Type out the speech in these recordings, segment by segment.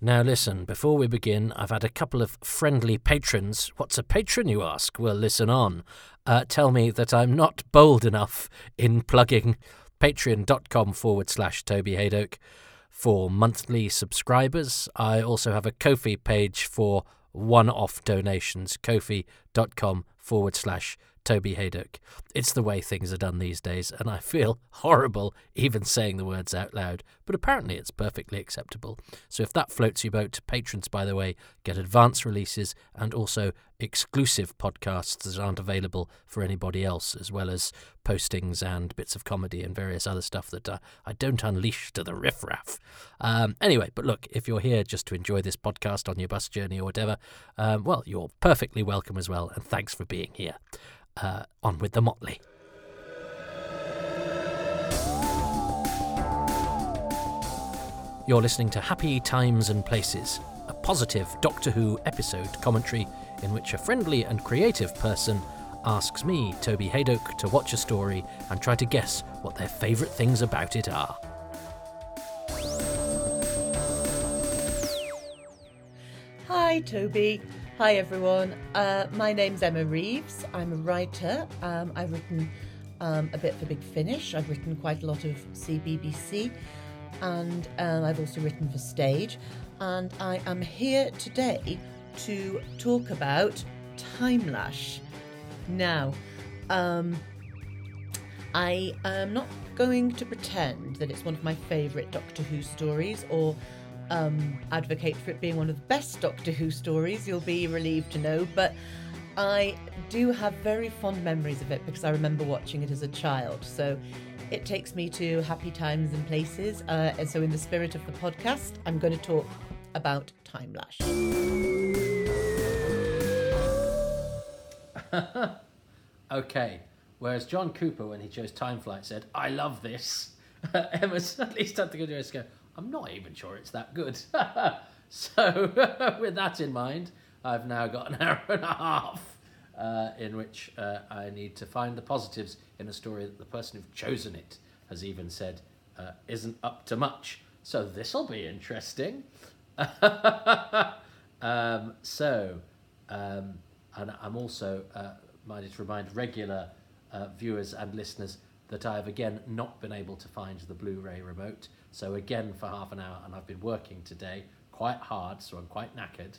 Now, listen, before we begin, I've had a couple of friendly patrons. What's a patron, you ask? Well, listen on. Uh, tell me that I'm not bold enough in plugging patreon.com forward slash Toby Hadoke for monthly subscribers. I also have a Ko-fi page for one off donations, kofi.com forward slash Toby Hadoke. It's the way things are done these days, and I feel horrible even saying the words out loud, but apparently it's perfectly acceptable. So if that floats your boat, patrons, by the way, get advance releases and also exclusive podcasts that aren't available for anybody else, as well as postings and bits of comedy and various other stuff that uh, I don't unleash to the riffraff. Um, anyway, but look, if you're here just to enjoy this podcast on your bus journey or whatever, um, well, you're perfectly welcome as well, and thanks for being here uh, on with the motley. You're listening to Happy Times and Places, a positive Doctor Who episode commentary in which a friendly and creative person asks me, Toby Hadoke, to watch a story and try to guess what their favourite things about it are. Hi, Toby. Hi, everyone. Uh, my name's Emma Reeves. I'm a writer. Um, I've written um, a bit for Big Finish. I've written quite a lot of CBBC, and um, I've also written for stage. And I am here today to talk about Timelash. Now, um, I am not going to pretend that it's one of my favourite Doctor Who stories or um, advocate for it being one of the best Doctor Who stories, you'll be relieved to know. But I do have very fond memories of it because I remember watching it as a child. So it takes me to happy times and places. Uh, and so, in the spirit of the podcast, I'm going to talk about Timelash. okay. Whereas John Cooper, when he chose Time Flight, said, I love this. Emma's at least had to go to go, I'm not even sure it's that good. so, with that in mind, I've now got an hour and a half uh, in which uh, I need to find the positives in a story that the person who's chosen it has even said uh, isn't up to much. So, this will be interesting. um, so, um, and I'm also uh, minded to remind regular uh, viewers and listeners that I have again not been able to find the Blu ray remote. So, again, for half an hour, and I've been working today quite hard, so I'm quite knackered,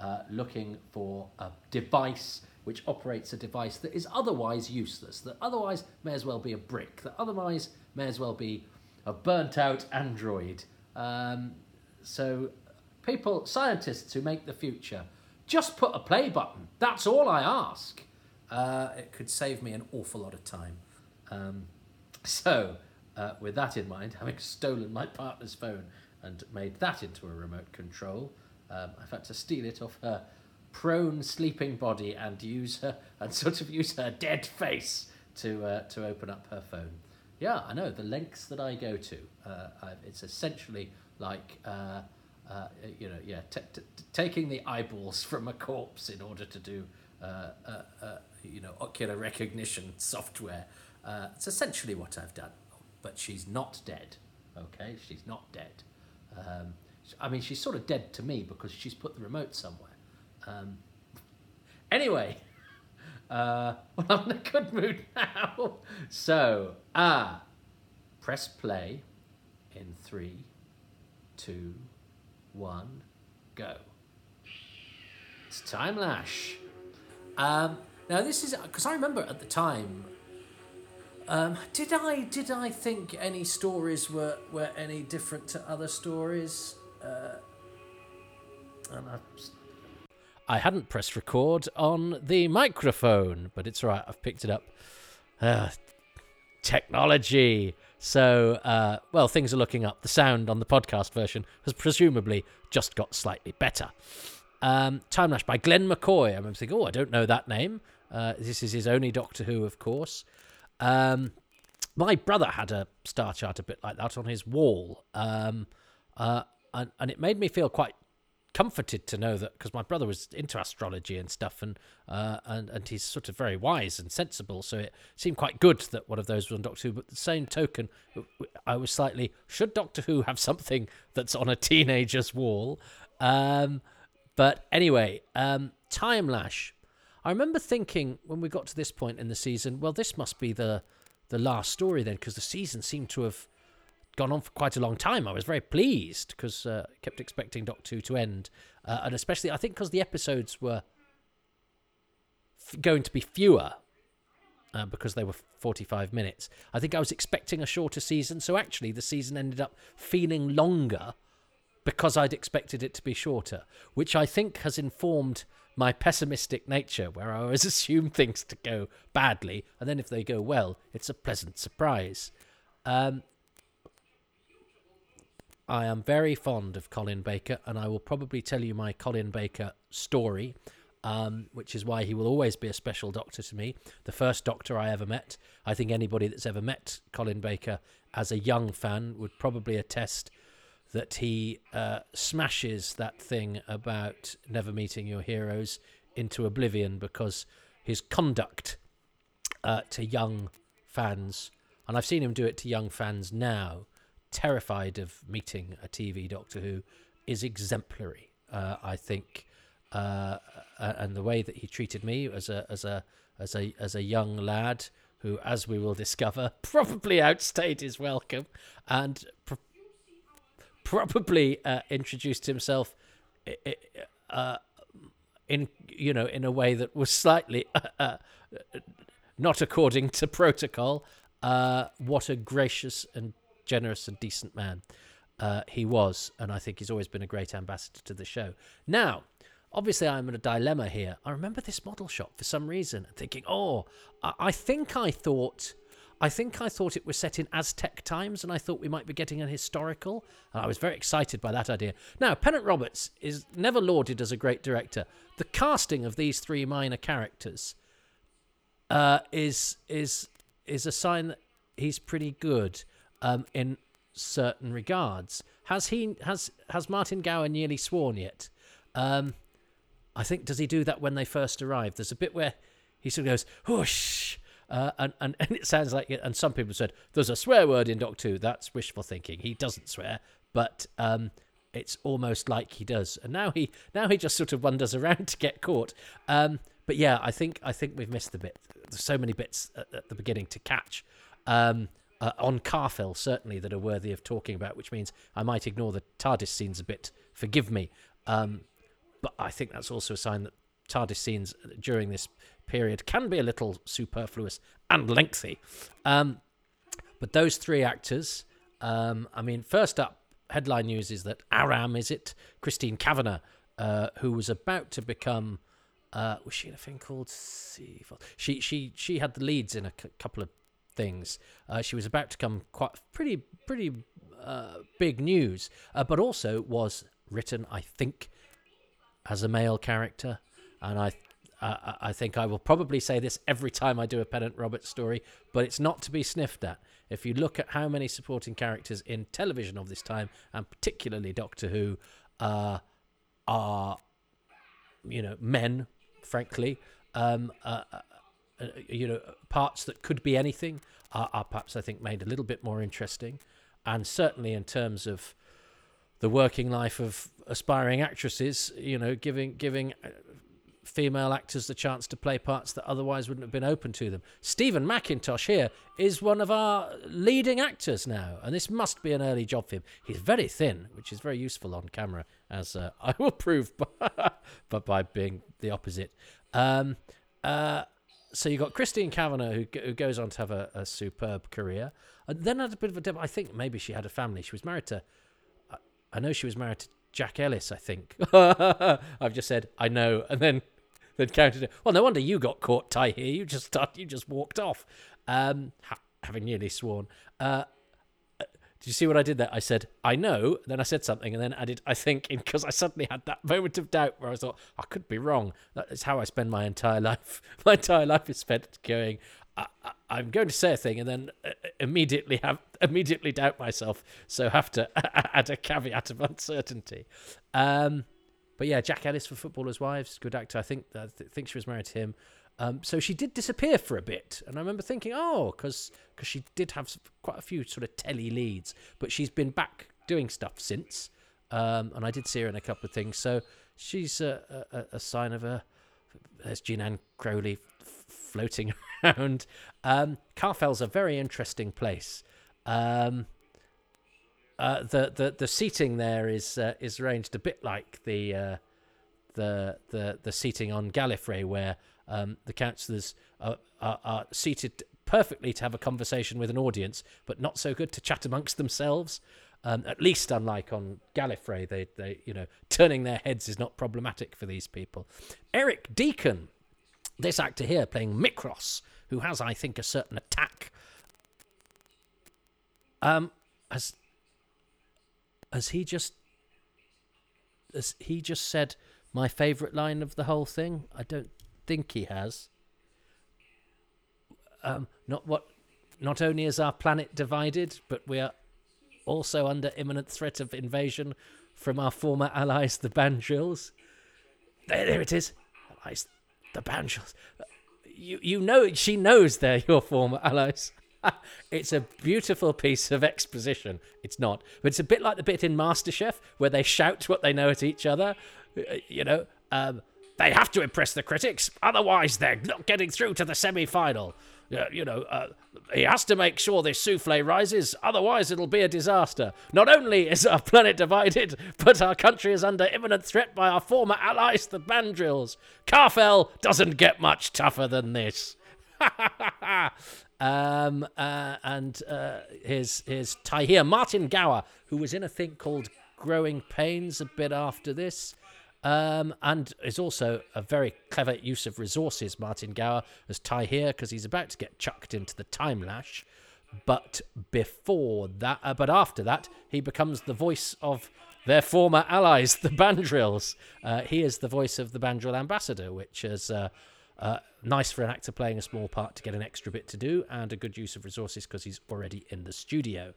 uh, looking for a device which operates a device that is otherwise useless, that otherwise may as well be a brick, that otherwise may as well be a burnt out android. Um, so, people, scientists who make the future, just put a play button. That's all I ask. Uh, it could save me an awful lot of time. Um, so, uh, with that in mind, having stolen my partner's phone and made that into a remote control, um, I've had to steal it off her prone sleeping body and use her and sort of use her dead face to uh, to open up her phone. Yeah, I know the lengths that I go to. Uh, it's essentially like uh, uh, you know, yeah, t- t- taking the eyeballs from a corpse in order to do uh, uh, you know ocular recognition software. It's essentially what I've done. But she's not dead. Okay, she's not dead. Um, I mean, she's sort of dead to me because she's put the remote somewhere. Um, anyway, uh, well, I'm in a good mood now. So, ah, press play in three, two, one, go. It's Timelash. Um, now this is because I remember at the time. Um, did I did I think any stories were were any different to other stories? Uh, and I, I hadn't pressed record on the microphone, but it's all right. I've picked it up. Uh, technology. So, uh, well, things are looking up. The sound on the podcast version has presumably just got slightly better. Um, Timelash by Glen McCoy. I remember thinking, oh, I don't know that name. Uh, this is his only Doctor Who, of course. Um, my brother had a star chart a bit like that on his wall, um, uh, and, and it made me feel quite comforted to know that because my brother was into astrology and stuff, and uh, and and he's sort of very wise and sensible, so it seemed quite good that one of those was on Doctor Who. But the same token, I was slightly should Doctor Who have something that's on a teenager's wall? Um, but anyway, um, Time Lash. I remember thinking when we got to this point in the season, well, this must be the the last story then, because the season seemed to have gone on for quite a long time. I was very pleased because uh, kept expecting Doctor Who to end, uh, and especially I think because the episodes were f- going to be fewer uh, because they were 45 minutes. I think I was expecting a shorter season, so actually the season ended up feeling longer because I'd expected it to be shorter, which I think has informed my pessimistic nature, where I always assume things to go badly, and then if they go well, it's a pleasant surprise. Um, I am very fond of Colin Baker, and I will probably tell you my Colin Baker story, um, which is why he will always be a special doctor to me. The first doctor I ever met. I think anybody that's ever met Colin Baker as a young fan would probably attest that he uh, smashes that thing about never meeting your heroes into oblivion because his conduct uh, to young fans, and I've seen him do it to young fans now, terrified of meeting a TV Doctor Who, is exemplary. Uh, I think, uh, and the way that he treated me as a as a as a as a young lad who, as we will discover, probably outstayed his welcome and pr- probably uh, introduced himself uh, in you know in a way that was slightly uh, not according to protocol. Uh, what a gracious and generous and decent man uh, he was, and I think he's always been a great ambassador to the show. Now, obviously, I'm in a dilemma here. I remember this model shop for some reason, thinking, oh, I, think I thought. I think I thought it was set in Aztec times, and I thought we might be getting an historical. And I was very excited by that idea. Now, Pennant Roberts is never lauded as a great director. The casting of these three minor characters uh, is is is a sign that he's pretty good um, in certain regards. Has he has has Martin Gower nearly sworn yet? Um, I think does he do that when they first arrive? There's a bit where he sort of goes whoosh. Uh, and, and and it sounds like. And some people said there's a swear word in Doc Two. That's wishful thinking. He doesn't swear, but um, it's almost like he does. And now he now he just sort of wanders around to get caught. Um, but yeah, I think I think we've missed the bit. There's so many bits at, at the beginning to catch. Um, uh, on Karfel, certainly, that are worthy of talking about, which means I might ignore the TARDIS scenes a bit. Forgive me. Um, but I think that's also a sign that TARDIS scenes during this period can be a little superfluous and lengthy. Um, but those three actors, um, I mean, first up, headline news is that Aram, is it? Christine Kavanagh, uh, who was about to become. Uh, was she in a thing called? She she she had the leads in a c- couple of things. Uh, she was about to come quite pretty pretty uh, big news, uh, but also was written, I think, as a male character, and I. Uh, I think I will probably say this every time I do a Pennant Roberts story, but it's not to be sniffed at. If you look at how many supporting characters in television of this time, and particularly Doctor Who, uh, are you know men, frankly, um, uh, uh, you know, parts that could be anything are, are perhaps, I think, made a little bit more interesting. And certainly in terms of the working life of aspiring actresses, you know, giving giving uh, female actors the chance to play parts that otherwise wouldn't have been open to them. Stephen McIntosh here is one of our leading actors now, and this must be an early job for him. He's very thin, which is very useful on camera, as uh, I will prove, but by being the opposite. Um, uh, so you got Christine Kavanagh, who, who goes on to have a, a superb career, and then had a bit of a dip. I think maybe she had a family. She was married to, I, I know she was married to Jack Ellis. I think I've just said I know, and then then counted it. Well, no wonder you got caught, Ty. Here, you just you just walked off, um, ha- having nearly sworn. Uh, did you see what I did there? I said, I know, then I said something, and then added, I think, because I suddenly had that moment of doubt where I thought, I could be wrong. That is how I spend my entire life. My entire life is spent going, I, am going to say a thing and then uh, immediately have immediately doubt myself, so have to add a caveat of uncertainty. Um, but yeah, Jack Ellis for Footballers' Wives, good actor. I think I th- think she was married to him. Um, so she did disappear for a bit, and I remember thinking, oh, because she did have quite a few sort of telly leads, but she's been back doing stuff since, um, and I did see her in a couple of things. So she's a, a, a sign of a. There's Jeananne Crowley f- floating around. Um, Karfel's a very interesting place. Um, uh, the, the the seating there is uh, is arranged a bit like the uh, the the the seating on Gallifrey, where um, the councillors are, are, are seated perfectly to have a conversation with an audience, but not so good to chat amongst themselves. Um, at least, unlike on Gallifrey, they they you know turning their heads is not problematic for these people. Eric Deacon, this actor here playing Mykros, who has I think a certain attack. Um, has has he just has he just said my favorite line of the whole thing? I don't think he has. Um, not what. Not only is our planet divided, but we are also under imminent threat of invasion from our former allies, the Bandrils. There, there it is. Allies, the Bandrils. You, you know, she knows they're your former allies. it's a beautiful piece of exposition. It's not, but it's a bit like the bit in MasterChef where they shout what they know at each other. Uh, You know, um, they have to impress the critics, otherwise they're not getting through to the semi-final. Uh, you know, uh, he has to make sure this souffle rises, otherwise it'll be a disaster. Not only is our planet divided, but our country is under imminent threat by our former allies, the Bandrils. Karfel doesn't get much tougher than this. um, uh, and uh, here's here's Tyheer Martin Gower, who was in a thing called Growing Pains a bit after this. Um, and is also a very clever use of resources, Martin Gower, as Tyheer, because he's about to get chucked into the time lash. But before that, uh, but after that, he becomes the voice of their former allies, the Bandrils. Uh, he is the voice of the Bandril ambassador, which is uh, uh, nice for an actor playing a small part to get an extra bit to do, and a good use of resources because he's already in the studio.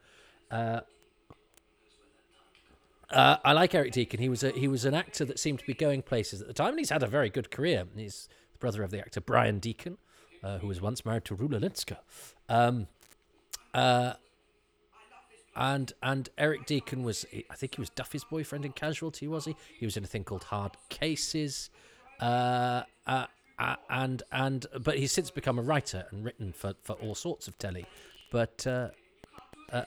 Uh, I like Eric Deacon. He was a, he was an actor that seemed to be going places at the time, and he's had a very good career. He's the brother of the actor Brian Deacon, uh, who was once married to Rula Lenska. Um, uh, and and Eric Deacon was, I think he was Duffy's boyfriend in Casualty, was he? He was in a thing called Hard Cases, uh, uh, uh, and and but he's since become a writer and written for, for all sorts of telly, but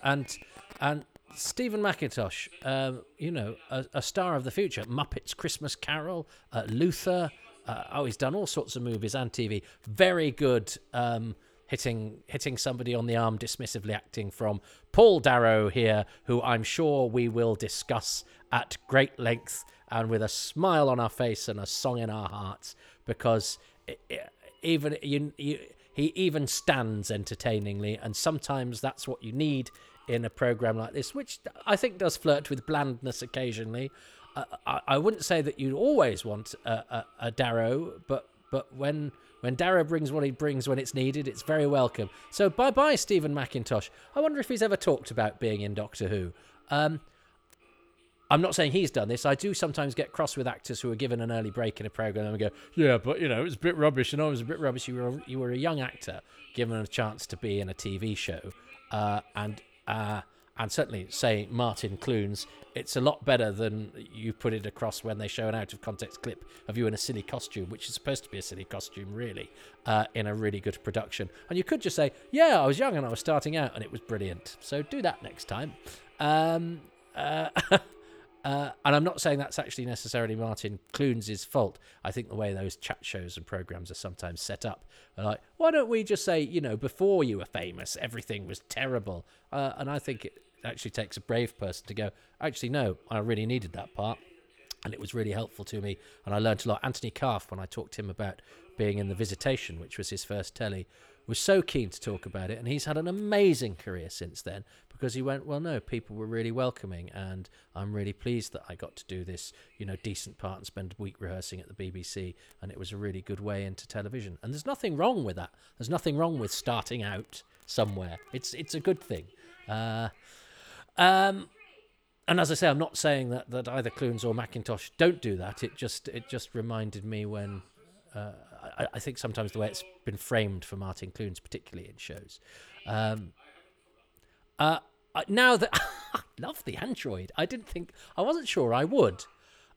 and and Stephen McIntosh, um, you know, a, a star of the future, Muppets Christmas Carol, uh, Luther. Uh, oh, he's done all sorts of movies and TV. Very good. Um, hitting hitting somebody on the arm dismissively acting from Paul Darrow here, who I'm sure we will discuss at great length and with a smile on our face and a song in our hearts because i i even you, you he even stands entertainingly and sometimes that's what you need in a program like this which I think does flirt with blandness occasionally uh, I, I wouldn't say that you always want a, a, a Darrow but but when when Darrow brings what he brings when it's needed, it's very welcome. So bye bye, Stephen McIntosh. I wonder if he's ever talked about being in Doctor Who. Um, I'm not saying he's done this. I do sometimes get cross with actors who are given an early break in a program and go, "Yeah, but you know, it was a bit rubbish, and I was a bit rubbish." You were you were a young actor given a chance to be in a TV show, uh, and uh, and certainly say Martin Clunes, it's a lot better than you put it across when they show an out of context clip of you in a silly costume, which is supposed to be a silly costume, really, uh, in a really good production. And you could just say, yeah, I was young and I was starting out and it was brilliant. So do that next time. Um, uh, uh, and I'm not saying that's actually necessarily Martin Clunes' fault. I think the way those chat shows and programs are sometimes set up like, why don't we just say, you know, before you were famous, everything was terrible? Uh, and I think it actually takes a brave person to go, actually, no, I really needed that part. And it was really helpful to me. And I learned a lot. Anthony Calf, when I talked to him about being in The Visitation, which was his first telly, was so keen to talk about it. And he's had an amazing career since then because he went, well, no, people were really welcoming. And I'm really pleased that I got to do this, you know, decent part and spend a week rehearsing at the BBC. And it was a really good way into television. And there's nothing wrong with that. There's nothing wrong with starting out somewhere. It's, it's a good thing. Uh, um, and as I say, I'm not saying that, that either Clunes or McIntosh don't do that. It just it just reminded me when uh, I, I, think sometimes the way it's been framed for Martin Clunes, particularly in shows. Um, uh, now that I love the Android, I didn't think I wasn't sure I would.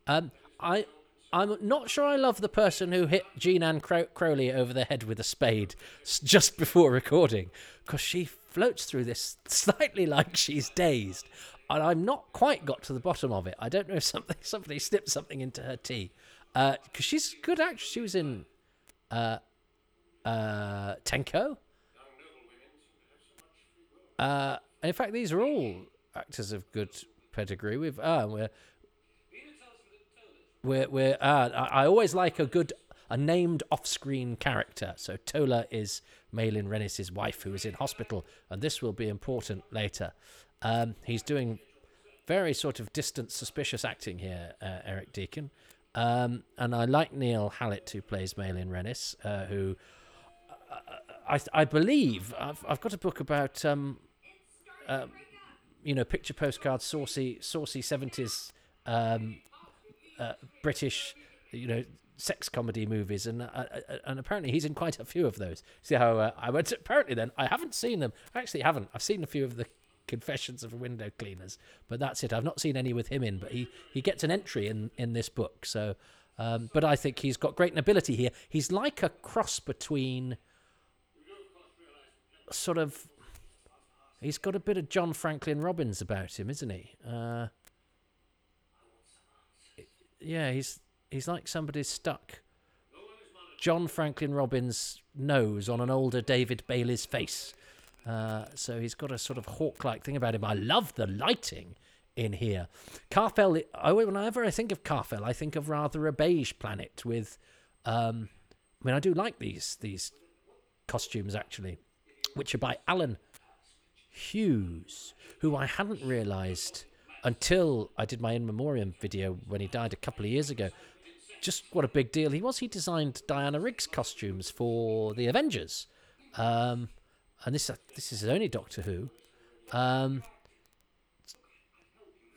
Um, I I'm not sure I love the person who hit Jeananne Crow- Crowley over the head with a spade just before recording, because she floats through this slightly like she's dazed and I'm not quite got to the bottom of it. I don't know if something somebody slipped something into her tea because uh, she's good actress. She was in uh, uh, Tenko. Uh, in fact, these are all actors of good pedigree. We've ah, we're we're we're ah, I, I always like a good a named off-screen character. So Tola is Maylin Renis's wife, who is in hospital, and this will be important later. Um, he's doing very sort of distant, suspicious acting here, uh, Eric Deacon. Um, and I like Neil Hallett, who plays Maylin Renis, uh, who uh, I, I believe I've, I've got a book about, um, uh, you know, picture postcards, saucy, saucy 70s um, uh, British, you know, sex comedy movies, and uh, and apparently he's in quite a few of those. See how uh, I went. Apparently, then I haven't seen them. I actually haven't. I've seen a few of the Confessions of Window Cleaners, but that's it. I've not seen any with him in, but he he gets an entry in in this book. So, um, but I think he's got great nobility here. He's like a cross between sort of. He's got a bit of John Franklyn Robbins about him, isn't he? Uh, yeah, he's he's like somebody stuck John Franklyn Robbins' nose on an older David Bailey's face. Uh, so he's got a sort of hawk-like thing about him. I love the lighting in here. Karfel. Oh, whenever I think of Karfel, I think of rather a beige planet with. Um, I mean, I do like these these costumes actually, which are by Alan Hughes, who I hadn't realised until I did my in memoriam video when he died a couple of years ago. Just what a big deal he was. He designed Diana Rigg's costumes for the Avengers. Um, and this this is only Doctor Who, um,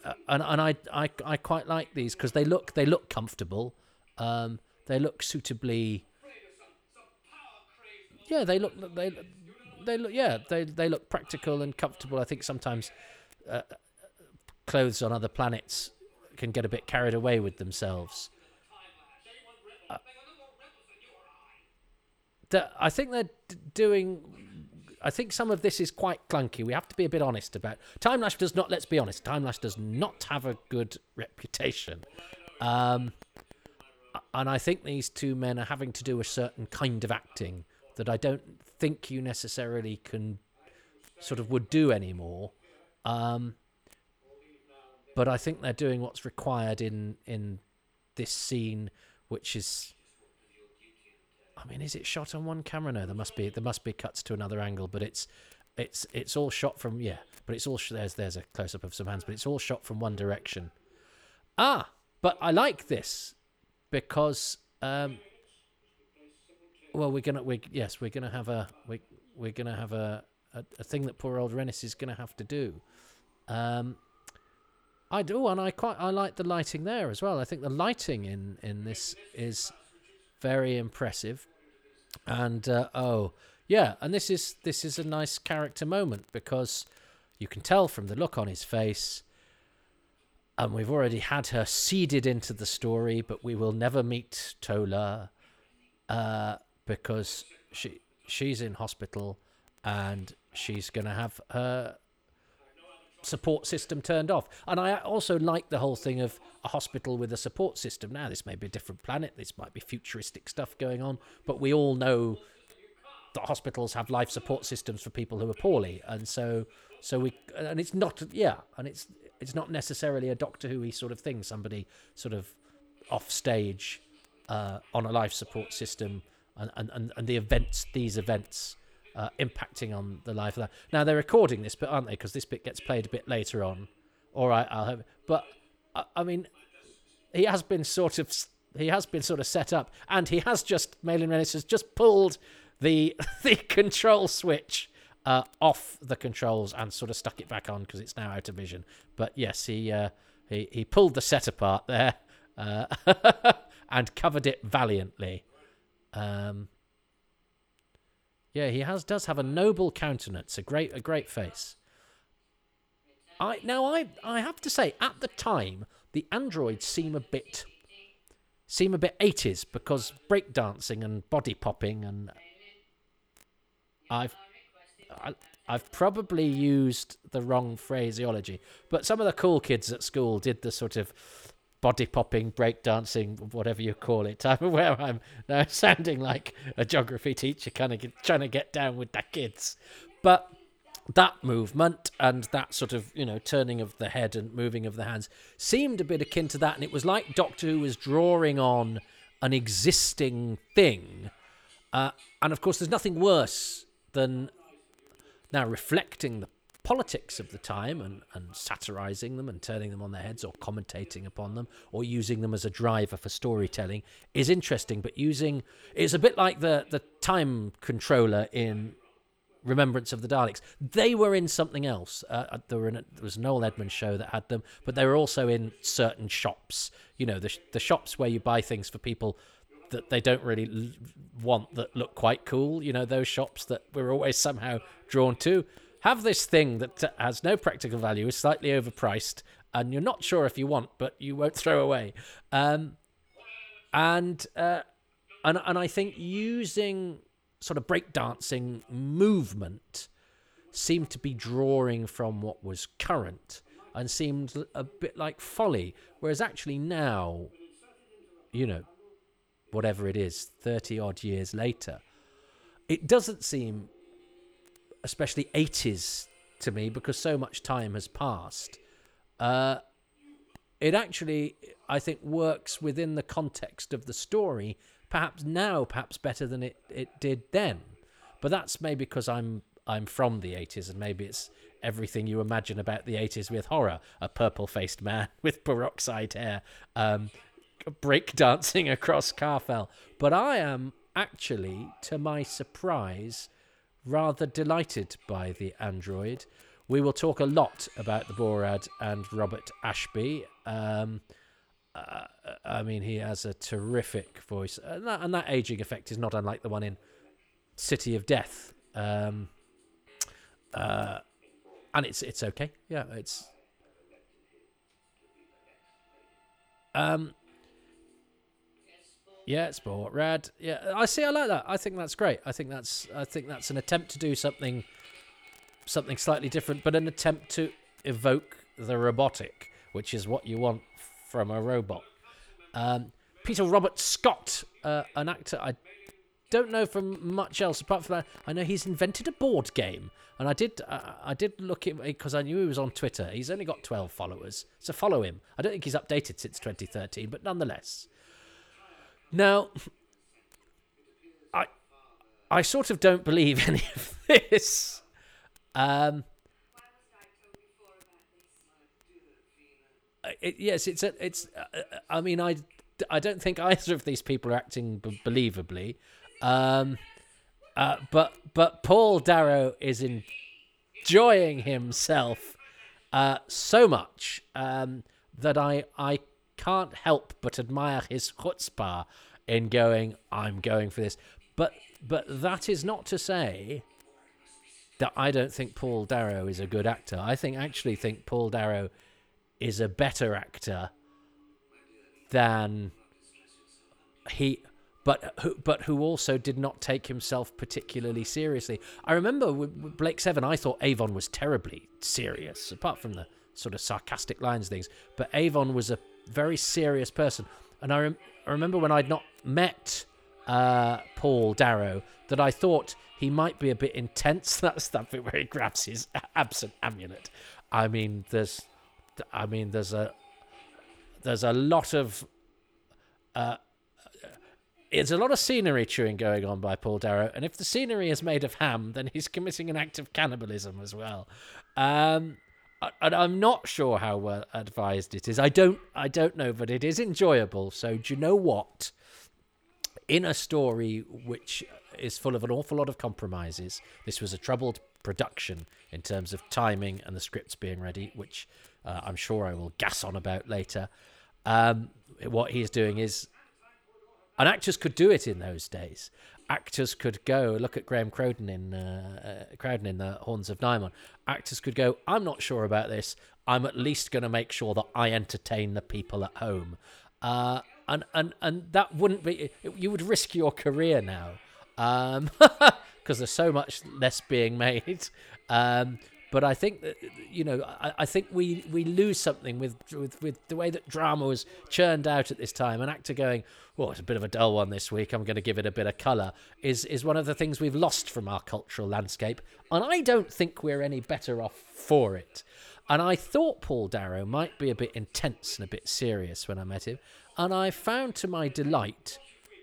uh, and and I, I I quite like these because they look they look comfortable, um, they look suitably. Yeah, they look they they look yeah they they look practical and comfortable. I think sometimes uh, clothes on other planets can get a bit carried away with themselves. Uh, I think they're doing I think some of this is quite clunky. We have to be a bit honest about. Timelash does not. Let's be honest. Timelash does not have a good reputation, um, and I think these two men are having to do a certain kind of acting that I don't think you necessarily can sort of would do anymore. Um, but I think they're doing what's required in in this scene, which is I mean, is it shot on one camera? No, there must be there must be cuts to another angle, but it's it's it's all shot from yeah, but it's all there's there's a close up of some hands, but it's all shot from one direction. Ah, but I like this because um, well, we're gonna we yes, we're gonna have a we we're gonna have a, a, a thing that poor old Renis is gonna have to do. Um, I do, and I quite I like the lighting there as well. I think the lighting in in this is very impressive. And uh, oh, yeah, and this is this is a nice character moment because you can tell from the look on his face. And we've already had her seeded into the story, but we will never meet Tola uh, because she she's in hospital and she's going to have her support system turned off. And I also like the whole thing of a hospital with a support system. Now, this may be a different planet, this might be futuristic stuff going on, but we all know that hospitals have life support systems for people who are poorly. And so, so we, and it's not, yeah, and it's, it's not necessarily a Doctor Who sort of thing, somebody sort of off stage uh, on a life support system and, and, and the events, these events uh, impacting on the life of that. Now they're recording this bit, aren't they? Because this bit gets played a bit later on. All right, I'll have. But I, I mean, he has been sort of he has been sort of set up, and he has just Maylin Renis has just pulled the the control switch uh, off the controls and sort of stuck it back on because it's now out of vision. But yes, he uh, he he pulled the set apart there uh, and covered it valiantly. Um, yeah, he has does have a noble countenance, a great a great face. I now I I have to say at the time the androids seem a bit seem a bit 80s because breakdancing and body popping and I've I, I've probably used the wrong phraseology, but some of the cool kids at school did the sort of body popping, breakdancing, whatever you call it. I'm aware I'm now sounding like a geography teacher, kind of get, trying to get down with the kids, but that movement and that sort of you know turning of the head and moving of the hands seemed a bit akin to that and it was like doctor who was drawing on an existing thing uh, and of course there's nothing worse than now reflecting the politics of the time and, and satirizing them and turning them on their heads or commentating upon them or using them as a driver for storytelling is interesting but using it's a bit like the the time controller in Remembrance of the Daleks. They were in something else. Uh, uh there, in, there was an Noel Edmonds show that had them, but they were also in certain shops. You know, the the shops where you buy things for people that they don't really want that look quite cool. You know, those shops that we're always somehow drawn to have this thing that has no practical value, is slightly overpriced, and you're not sure if you want, but you won't throw away. Um, and uh, and and I think using sort of breakdancing movement seemed to be drawing from what was current and seemed a bit like folly. Whereas actually now, you know, whatever it is, 30 odd years later, it doesn't seem especially 80s to me because so much time has passed. Uh, it actually, I think, works within the context of the story perhaps now, perhaps better than it, it did then. But that's maybe because I'm I'm from the 80s, and maybe it's everything you imagine about the 80s with horror: a purple-faced man with peroxide hair, um, break dancing across Karfel. But I am actually, to my surprise, rather delighted by the android. We will talk a lot about the Borad and Robert Ashby. Um, uh, I mean, he has a terrific voice, and that, and that, aging effect is not unlike the one in City of Death. Um, uh, and it's it's okay. Yeah, it's. Um. Yeah, it's sport rad. Yeah, I see. I like that. I think that's great. I think that's I think that's an attempt to do something, something slightly different, but an attempt to evoke the robotic, which is what you want from a robot. Um, Peter Robert Scott, uh, an actor I don't know from much else apart from that. I know he's invented a board game, and I did uh, I did look him because I knew he was on Twitter. He's only got twelve followers, so follow him. I don't think he's updated since 2013, but nonetheless. Now, I I sort of don't believe any of this. Um, it, yes, it's a, it's. Uh, I mean, I, I don't think either of these people are acting b- believably, um, uh, but but Paul Darrow is enjoying himself uh, so much um, that I I can't help but admire his chutzpah in going. I'm going for this, but but that is not to say that I don't think Paul Darrow is a good actor. I think actually think Paul Darrow is a better actor than he but who, but who also did not take himself particularly seriously. I remember with Blake Seven, I thought Avon was terribly serious, apart from the sort of sarcastic lines things. But Avon was a very serious person, and I, rem- I remember when I'd not met uh, Paul Darrow that I thought he might be a bit intense. That's that bit where he grabs his absent amulet. I mean, there's I mean, there's a there's a lot of uh, it's a lot of scenery chewing going on by Paul Darrow, and if the scenery is made of ham, then he's committing an act of cannibalism as well. Um, and I'm not sure how well advised it is. I don't, I don't know, but it is enjoyable. So do you know what? In a story which is full of an awful lot of compromises, this was a troubled production in terms of timing and the scripts being ready, which uh, I'm sure I will gas on about later. Um, what he's doing is, and actors could do it in those days. Actors could go look at Graham Crowden in uh, uh, Crowden in the Horns of Nimon. Actors could go, I'm not sure about this. I'm at least going to make sure that I entertain the people at home. Uh, and, and and that wouldn't be you would risk your career now um, because there's so much less being made. Um, but I think that you know, I, I, think we, we lose something with, with with the way that drama was churned out at this time. An actor going, "Oh, it's a bit of a dull one this week. I'm going to give it a bit of colour." Is is one of the things we've lost from our cultural landscape, and I don't think we're any better off for it. And I thought Paul Darrow might be a bit intense and a bit serious when I met him, and I found to my delight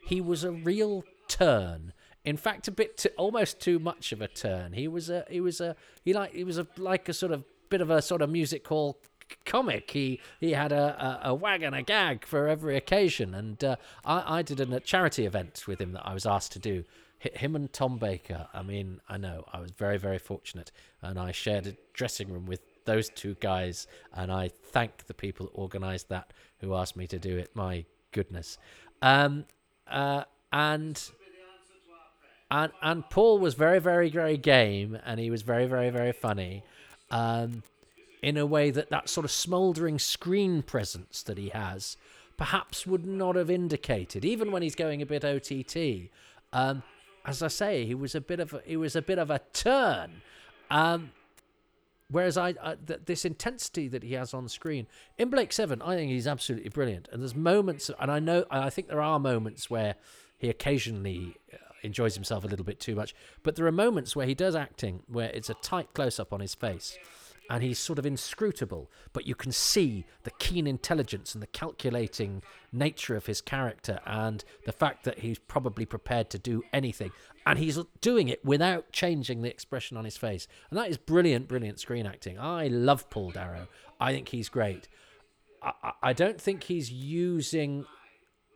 he was a real turn in fact, a bit too, almost too much of a turn. He was a he was a he like he was a like a sort of bit of a sort of music hall comic. He he had a, a, a wag and a gag for every occasion, and uh, I I did a charity event with him that I was asked to do. Him and Tom Baker. I mean, I know I was very very fortunate, and I shared a dressing room with those two guys, and I thank the people that organised that who asked me to do it. My goodness, um, uh, and and and Paul was very very very game, and he was very very very funny, um, in a way that that sort of smouldering screen presence that he has, perhaps would not have indicated, even when he's going a bit OTT. Um, as I say, he was a bit of a, he was a bit of a turn. Um, whereas I, I th- this intensity that he has on screen in Blake Seven, I think he's absolutely brilliant. And there's moments, and I know, I think there are moments where he occasionally enjoys himself a little bit too much. But there are moments where he does acting where it's a tight close up on his face and he's sort of inscrutable, but you can see the keen intelligence and the calculating nature of his character and the fact that he's probably prepared to do anything. And he's doing it without changing the expression on his face. And that is brilliant, brilliant screen acting. I love Paul Darrow. I think he's great. I, I don't think he's using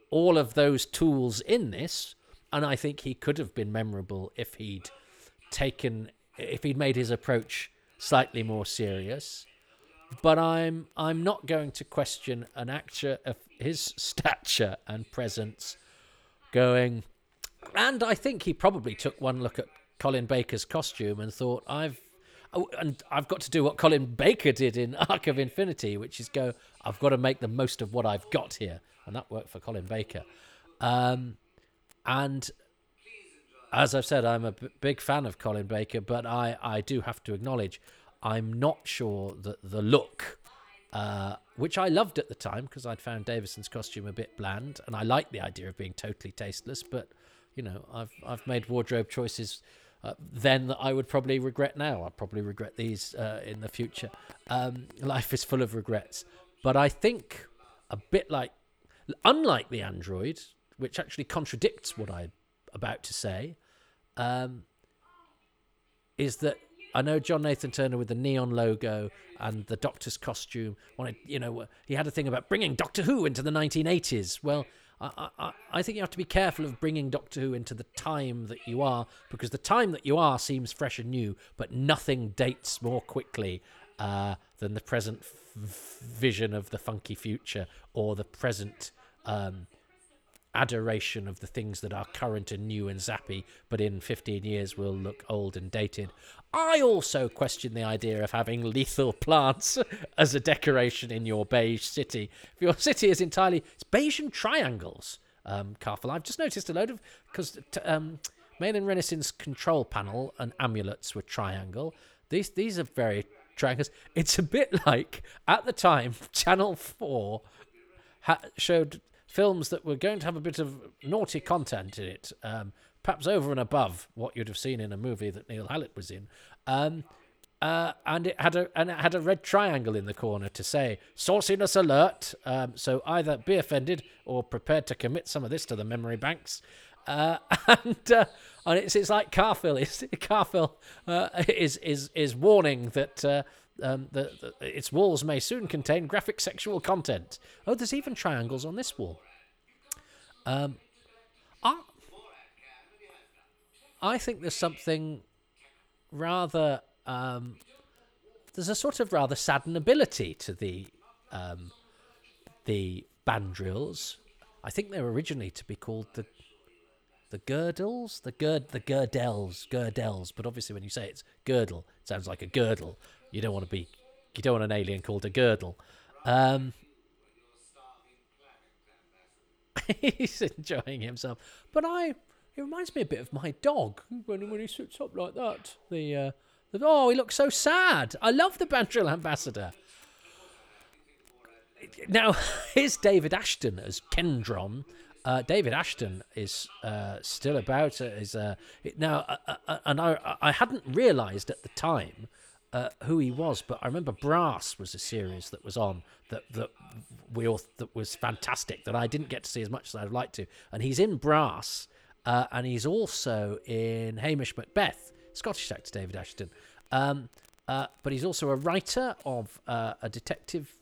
all of those tools in this and I think he could have been memorable if he'd taken if he'd made his approach slightly more serious. But I'm I'm not going to question an actor of his stature and presence going and I think he probably took one look at Colin Baker's costume and thought I've oh, and I've got to do what Colin Baker did in Arc of Infinity, which is go I've got to make the most of what I've got here, and that worked for Colin Baker. Um, and as I've said, I'm a b- big fan of Colin Baker, but I, I do have to acknowledge I'm not sure that the look, uh, which I loved at the time because I'd found Davison's costume a bit bland, and I like the idea of being totally tasteless. But you know, I've I've made wardrobe choices uh, then that I would probably regret now. I'd probably regret these uh, in the future. Um, life is full of regrets, but I think a bit like, unlike the android, which actually contradicts what I'm about to say, um, is that I know John Nathan Turner with the neon logo and the Doctor's costume wanted, you know, he had a thing about bringing Doctor Who into the 1980s. Well, I, I, I think you have to be careful of bringing Doctor Who into the time that you are, because the time that you are seems fresh and new, but nothing dates more quickly uh, than the present f- vision of the funky future or the present um, adoration of the things that are current and new and zappy, but in 15 years will look old and dated. I also question the idea of having lethal plants as a decoration in your beige city. If your city is entirely it's Bayesian triangles, um, Karfel, I've just noticed a load of because um, Maylin Renis's control panel and amulets were triangle. These these are very triangles. It's a bit like at the time Channel Four ha- showed films that were going to have a bit of naughty content in it, um, perhaps over and above what you'd have seen in a movie that Neil Hallett was in. Um, uh, and it had a and it had a red triangle in the corner to say sauciness alert. Um, so either be offended or prepared to commit some of this to the memory banks. Uh, and uh, and it's it's like Karfel. It's, Karfel uh, is is is warning that uh, um, the, the, its walls may soon contain graphic sexual content. Oh, there's even triangles on this wall. Um, I, I think there's something rather um, there's a sort of rather sad nobility to the um, the Bandrils. I think they were originally to be called the the Girdles, the Gerd, the Girdels, Girdels. But obviously, when you say it's girdle, it sounds like a girdle. You don't want to be, you don't want an alien called a girdle. Um, he's enjoying himself, but I. It reminds me a bit of my dog when when he sits up like that. The, uh, oh, he looks so sad. I love the Bandril ambassador. Now, here's David Ashton as Kendron. Uh, David Ashton is uh, still about. Uh, is uh, now, uh, and I I hadn't realised at the time uh, who he was, but I remember Brass was a series that was on that that we all that was fantastic that I didn't get to see as much as I'd like to, and he's in Brass, uh, and he's also in Hamish Macbeth, Scottish actor David Ashton, um, uh, but he's also a writer of uh, a detective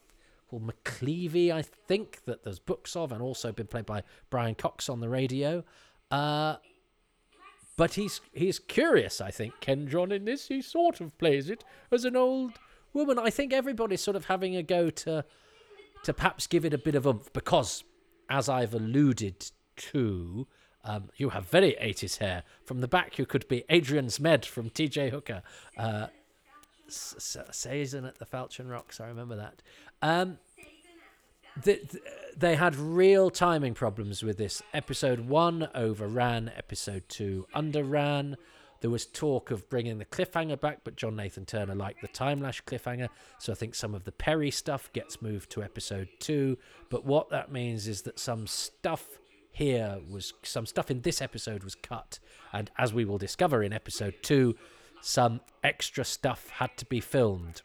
called McLevy, I think, that there's books of, and also been played by Brian Cox on the radio. Uh, but he's he's curious, I think. Kendron in this, he sort of plays it as an old woman. I think everybody's sort of having a go to to perhaps give it a bit of oomph because, as I've alluded to, um, you have very 80s hair. From the back, you could be Adrian Zmed from TJ Hooker. Uh, at the Falchion Rocks, I remember that. Um, the, they had real timing problems with this. Episode one overran, episode two underran. There was talk of bringing the cliffhanger back, but John Nathan Turner liked the time lash cliffhanger, so I think some of the Peri stuff gets moved to episode two. But what that means is that some stuff here was some stuff in this episode was cut, and as we will discover in episode two, some extra stuff had to be filmed.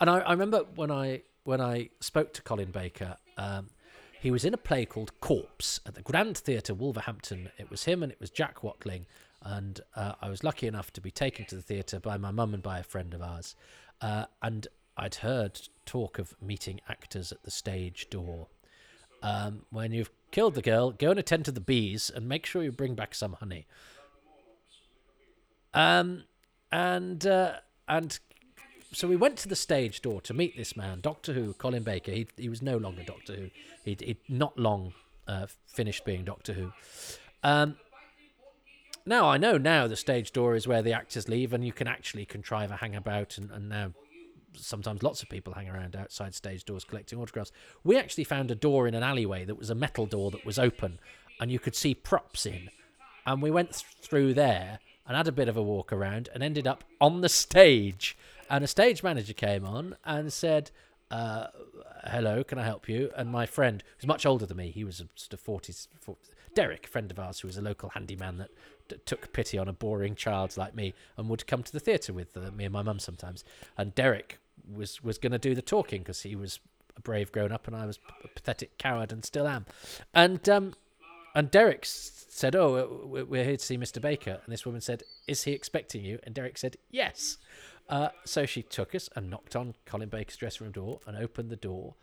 And I, I remember when I when I spoke to Colin Baker, um, he was in a play called Corpse at the Grand Theatre, Wolverhampton. It was him and it was Jack Watling, and uh, I was lucky enough to be taken to the theatre by my mum and by a friend of ours. Uh, and I'd heard talk of meeting actors at the stage door. Um, when you've killed the girl, go and attend to the bees and make sure you bring back some honey. Um, and uh, and so we went to the stage door to meet this man, Doctor Who, Colin Baker. He he was no longer Doctor Who. He'd, he'd not long uh, finished being Doctor Who. Um, now I know now the stage door is where the actors leave, and you can actually contrive a hangabout, and, and now sometimes lots of people hang around outside stage doors collecting autographs. We actually found a door in an alleyway that was a metal door that was open, and you could see props in, and we went th- through there and had a bit of a walk around and ended up on the stage. And a stage manager came on and said, uh, hello, can I help you? And my friend, who's much older than me, he was a sort of 40s, 40s Derek, a friend of ours who was a local handyman that d- took pity on a boring child like me and would come to the theatre with uh, me and my mum sometimes. And Derek was, was going to do the talking because he was a brave grown up and I was a pathetic coward and still am. And um, and Derek said, "Oh, we're here to see Mr. Baker." And this woman said, "Is he expecting you?" And Derek said, "Yes." Uh, so she took us and knocked on Colin Baker's dressing room door and opened the door.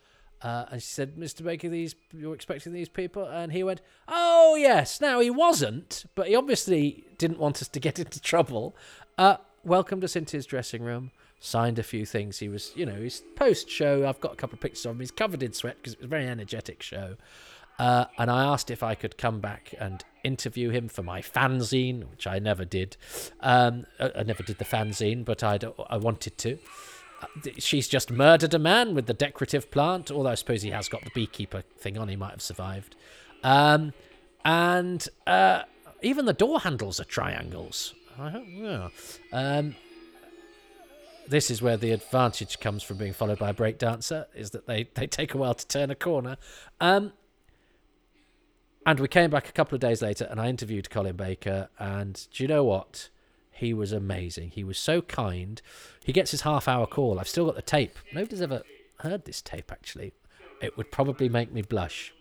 Uh, and she said, "Mr. Baker, these you're expecting these people?" And he went, "Oh yes." Now he wasn't, but he obviously didn't want us to get into trouble. Uh, welcomed us into his dressing room, signed a few things. He was, you know, his post show. I've got a couple of pictures of him. He's covered in sweat because it was a very energetic show. Uh, and I asked if I could come back and interview him for my fanzine, which I never did. Um, I, I never did the fanzine, but I'd, I wanted to. Uh, she's just murdered a man with the decorative plant, although I suppose he has got the beekeeper thing on. He might have survived. Um, and uh, even the door handles are triangles. I don't. Um, this is where the advantage comes from being followed by a breakdancer, is that they, they take a while to turn a corner. Um, and we came back a couple of days later and I interviewed Colin Baker. And do you know what? He was amazing. He was so kind. He gets his half hour call. I've still got the tape. Nobody's ever heard this tape, actually. It would probably make me blush.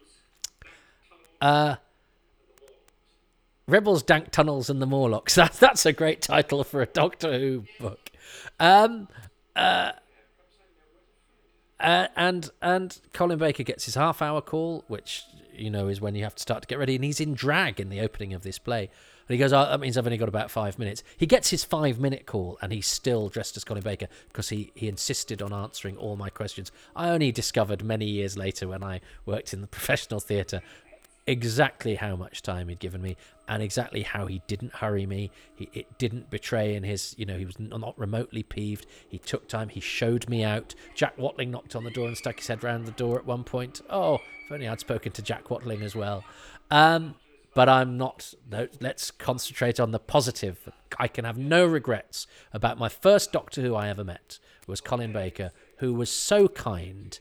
Uh, Rebels, Dank Tunnels, and the Morlocks. That, that's a great title for a Doctor Who book. Um, uh, uh, and and Colin Baker gets his half hour call, which you know, is when you have to start to get ready. And he's in drag in the opening of this play. And he goes, oh, that means I've only got about five minutes. He gets his five minute call and he's still dressed as Colin Baker because he, he insisted on answering all my questions. I only discovered many years later when I worked in the professional theatre exactly how much time he'd given me and exactly how he didn't hurry me. He it didn't betray in his, you know, he was not remotely peeved. He took time. He showed me out. Jack Watling knocked on the door and stuck his head round the door at one point. Oh, if only I'd spoken to Jack Watling as well. Um, but I'm not. No, let's concentrate on the positive. I can have no regrets about my first Doctor Who I ever met was Colin Baker, who was so kind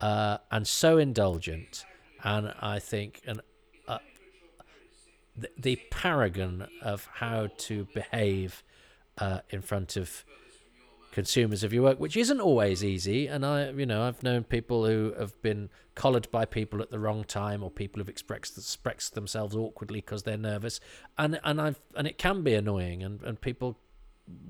uh, and so indulgent, and I think an uh, the, the paragon of how to behave uh, in front of consumers of your work, which isn't always easy. And I, you know, I've known people who have been collared by people at the wrong time, or people who've expressed expressed themselves awkwardly because they're nervous, and and I've and it can be annoying, and and people.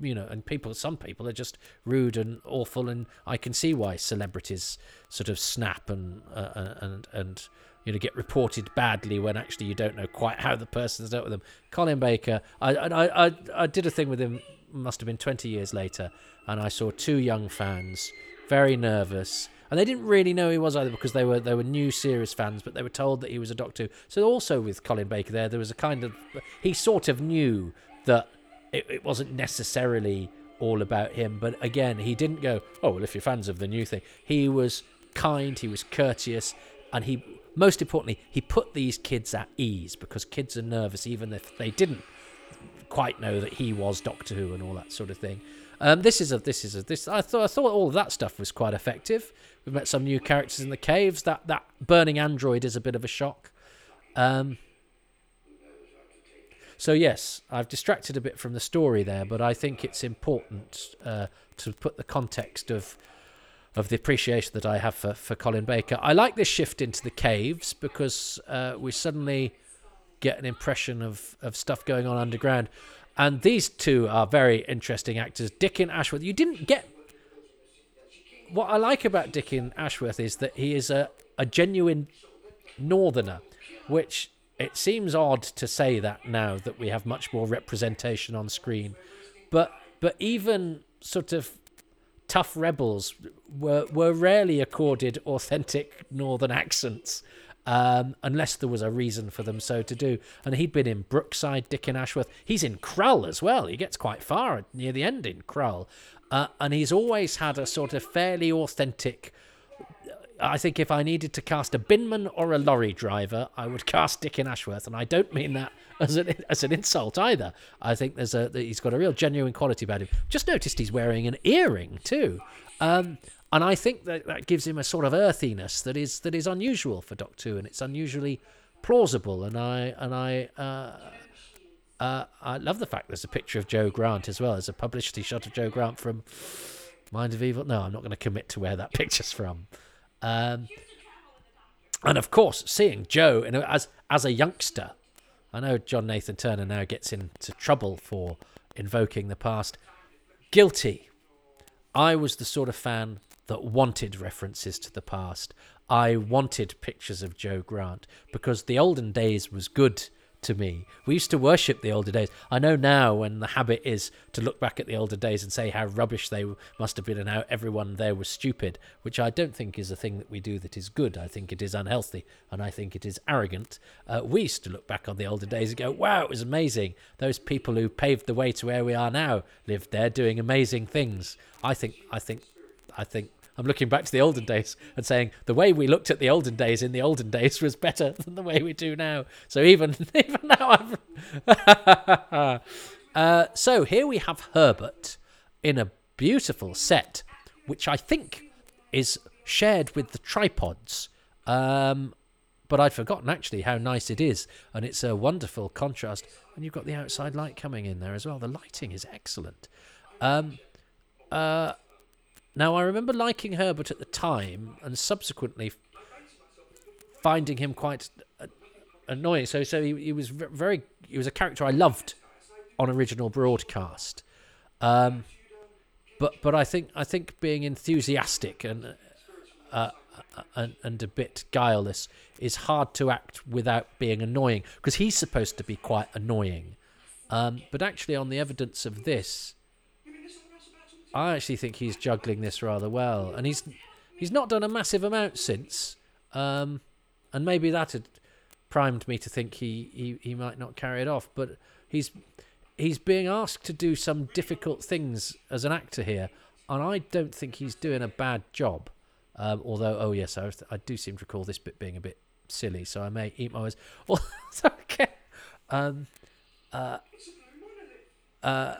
You know, and people, some people are just rude and awful, and I can see why celebrities sort of snap and uh, and and you know get reported badly when actually you don't know quite how the person's dealt with them. Colin Baker, I I I, I did a thing with him must have been 20 years later, and I saw two young fans, very nervous, and they didn't really know he was either because they were they were new series fans, but they were told that he was a Doctor. So also with Colin Baker there, there was a kind of he sort of knew that it, it wasn't necessarily all about him, but again, he didn't go, oh well, if you're fans of the new thing, he was kind, he was courteous, and he most importantly, he put these kids at ease because kids are nervous even if they didn't quite know that he was Doctor Who and all that sort of thing. Um, this is a this is a this. I thought I thought all of that stuff was quite effective. We've met some new characters in the caves. That that burning android is a bit of a shock. Um, so yes, I've distracted a bit from the story there, but I think it's important uh, to put the context of of the appreciation that I have for, for Colin Baker. I like this shift into the caves because uh, we suddenly get an impression of, of stuff going on underground. And these two are very interesting actors. Dicken Ashworth, you didn't get. What I like about Dicken Ashworth is that he is a, a genuine northerner, which it seems odd to say that now that we have much more representation on screen. But but even sort of tough rebels were were rarely accorded authentic northern accents um, unless there was a reason for them so to do. And he'd been in Brookside, Dicken Ashworth. He's in Krull as well. He gets quite far near the end in Krull. Uh, and he's always had a sort of fairly authentic. I think if I needed to cast a binman or a lorry driver, I would cast Dicken Ashworth, and I don't mean that as an as an insult either. I think there's a he's got a real genuine quality about him. Just noticed he's wearing an earring too. Um, and I think that that gives him a sort of earthiness that is that is unusual for Doctor Who, and it's unusually plausible. And I and I uh, uh, I love the fact there's a picture of Jo Grant as well. There's a publicity shot of Jo Grant from Mind of Evil. No, I'm not going to commit to where that picture's from. Um, and of course, seeing Jo as as a youngster, I know John Nathan Turner now gets into trouble for invoking the past. Guilty. I was the sort of fan that wanted references to the past. I wanted pictures of Jo Grant because the olden days was good to me. We used to worship the older days. I know now when the habit is to look back at the older days and say how rubbish they must have been and how everyone there was stupid, which I don't think is a thing that we do that is good. I think it is unhealthy and I think it is arrogant. Uh, we used to look back on the older days and go, wow, it was amazing. Those people who paved the way to where we are now lived there doing amazing things. I think, I think, I think I'm looking back to the olden days and saying the way we looked at the olden days in the olden days was better than the way we do now. So even even now, I've. uh, so here we have Herbert in a beautiful set, which I think is shared with the tripods. Um, but I'd forgotten actually how nice it is, and it's a wonderful contrast. And you've got the outside light coming in there as well. The lighting is excellent. Um, uh, now, I remember liking Herbert at the time and subsequently finding him quite uh, annoying. So, so he, he was very, he was a character I loved on original broadcast. Um, but, but I think, I think being enthusiastic and uh, and, and a bit guileless is hard to act without being annoying because he's supposed to be quite annoying. Um, but actually, on the evidence of this, I actually think he's juggling this rather well, and he's he's not done a massive amount since, um, and maybe that had primed me to think he, he, he might not carry it off. But he's he's being asked to do some difficult things as an actor here, and I don't think he's doing a bad job. Um, although, oh yes, I, I do seem to recall this bit being a bit silly, so I may eat my words. Well, okay. Um, uh, uh,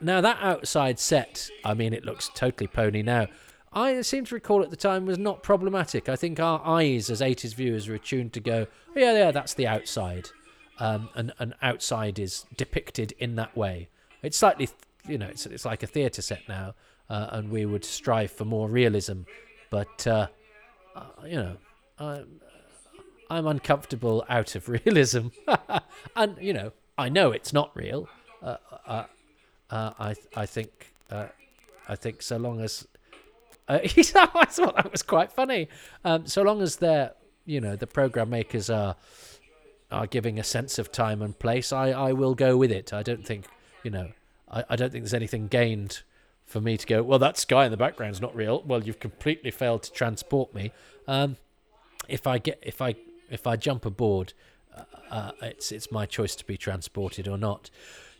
now that outside set, I mean, it looks totally pony now. I seem to recall at the time was not problematic. I think our eyes as 80s viewers were attuned to go, oh, yeah, yeah, that's the outside. Um, and, and outside is depicted in that way. It's slightly, you know, it's, it's like a theatre set now, uh, and we would strive for more realism. But, uh, uh, you know, I'm, I'm uncomfortable out of realism. and, you know, I know it's not real. Uh, uh, uh, I I think I think so long as uh, I thought that was quite funny. Um, so long as they're, you know, the program makers are are giving a sense of time and place, I, I will go with it. I don't think, you know, I, I don't think there's anything gained for me to go. Well, that sky in the background is not real. Well, you've completely failed to transport me. Um, if I get if I if I jump aboard, uh, uh, it's it's my choice to be transported or not.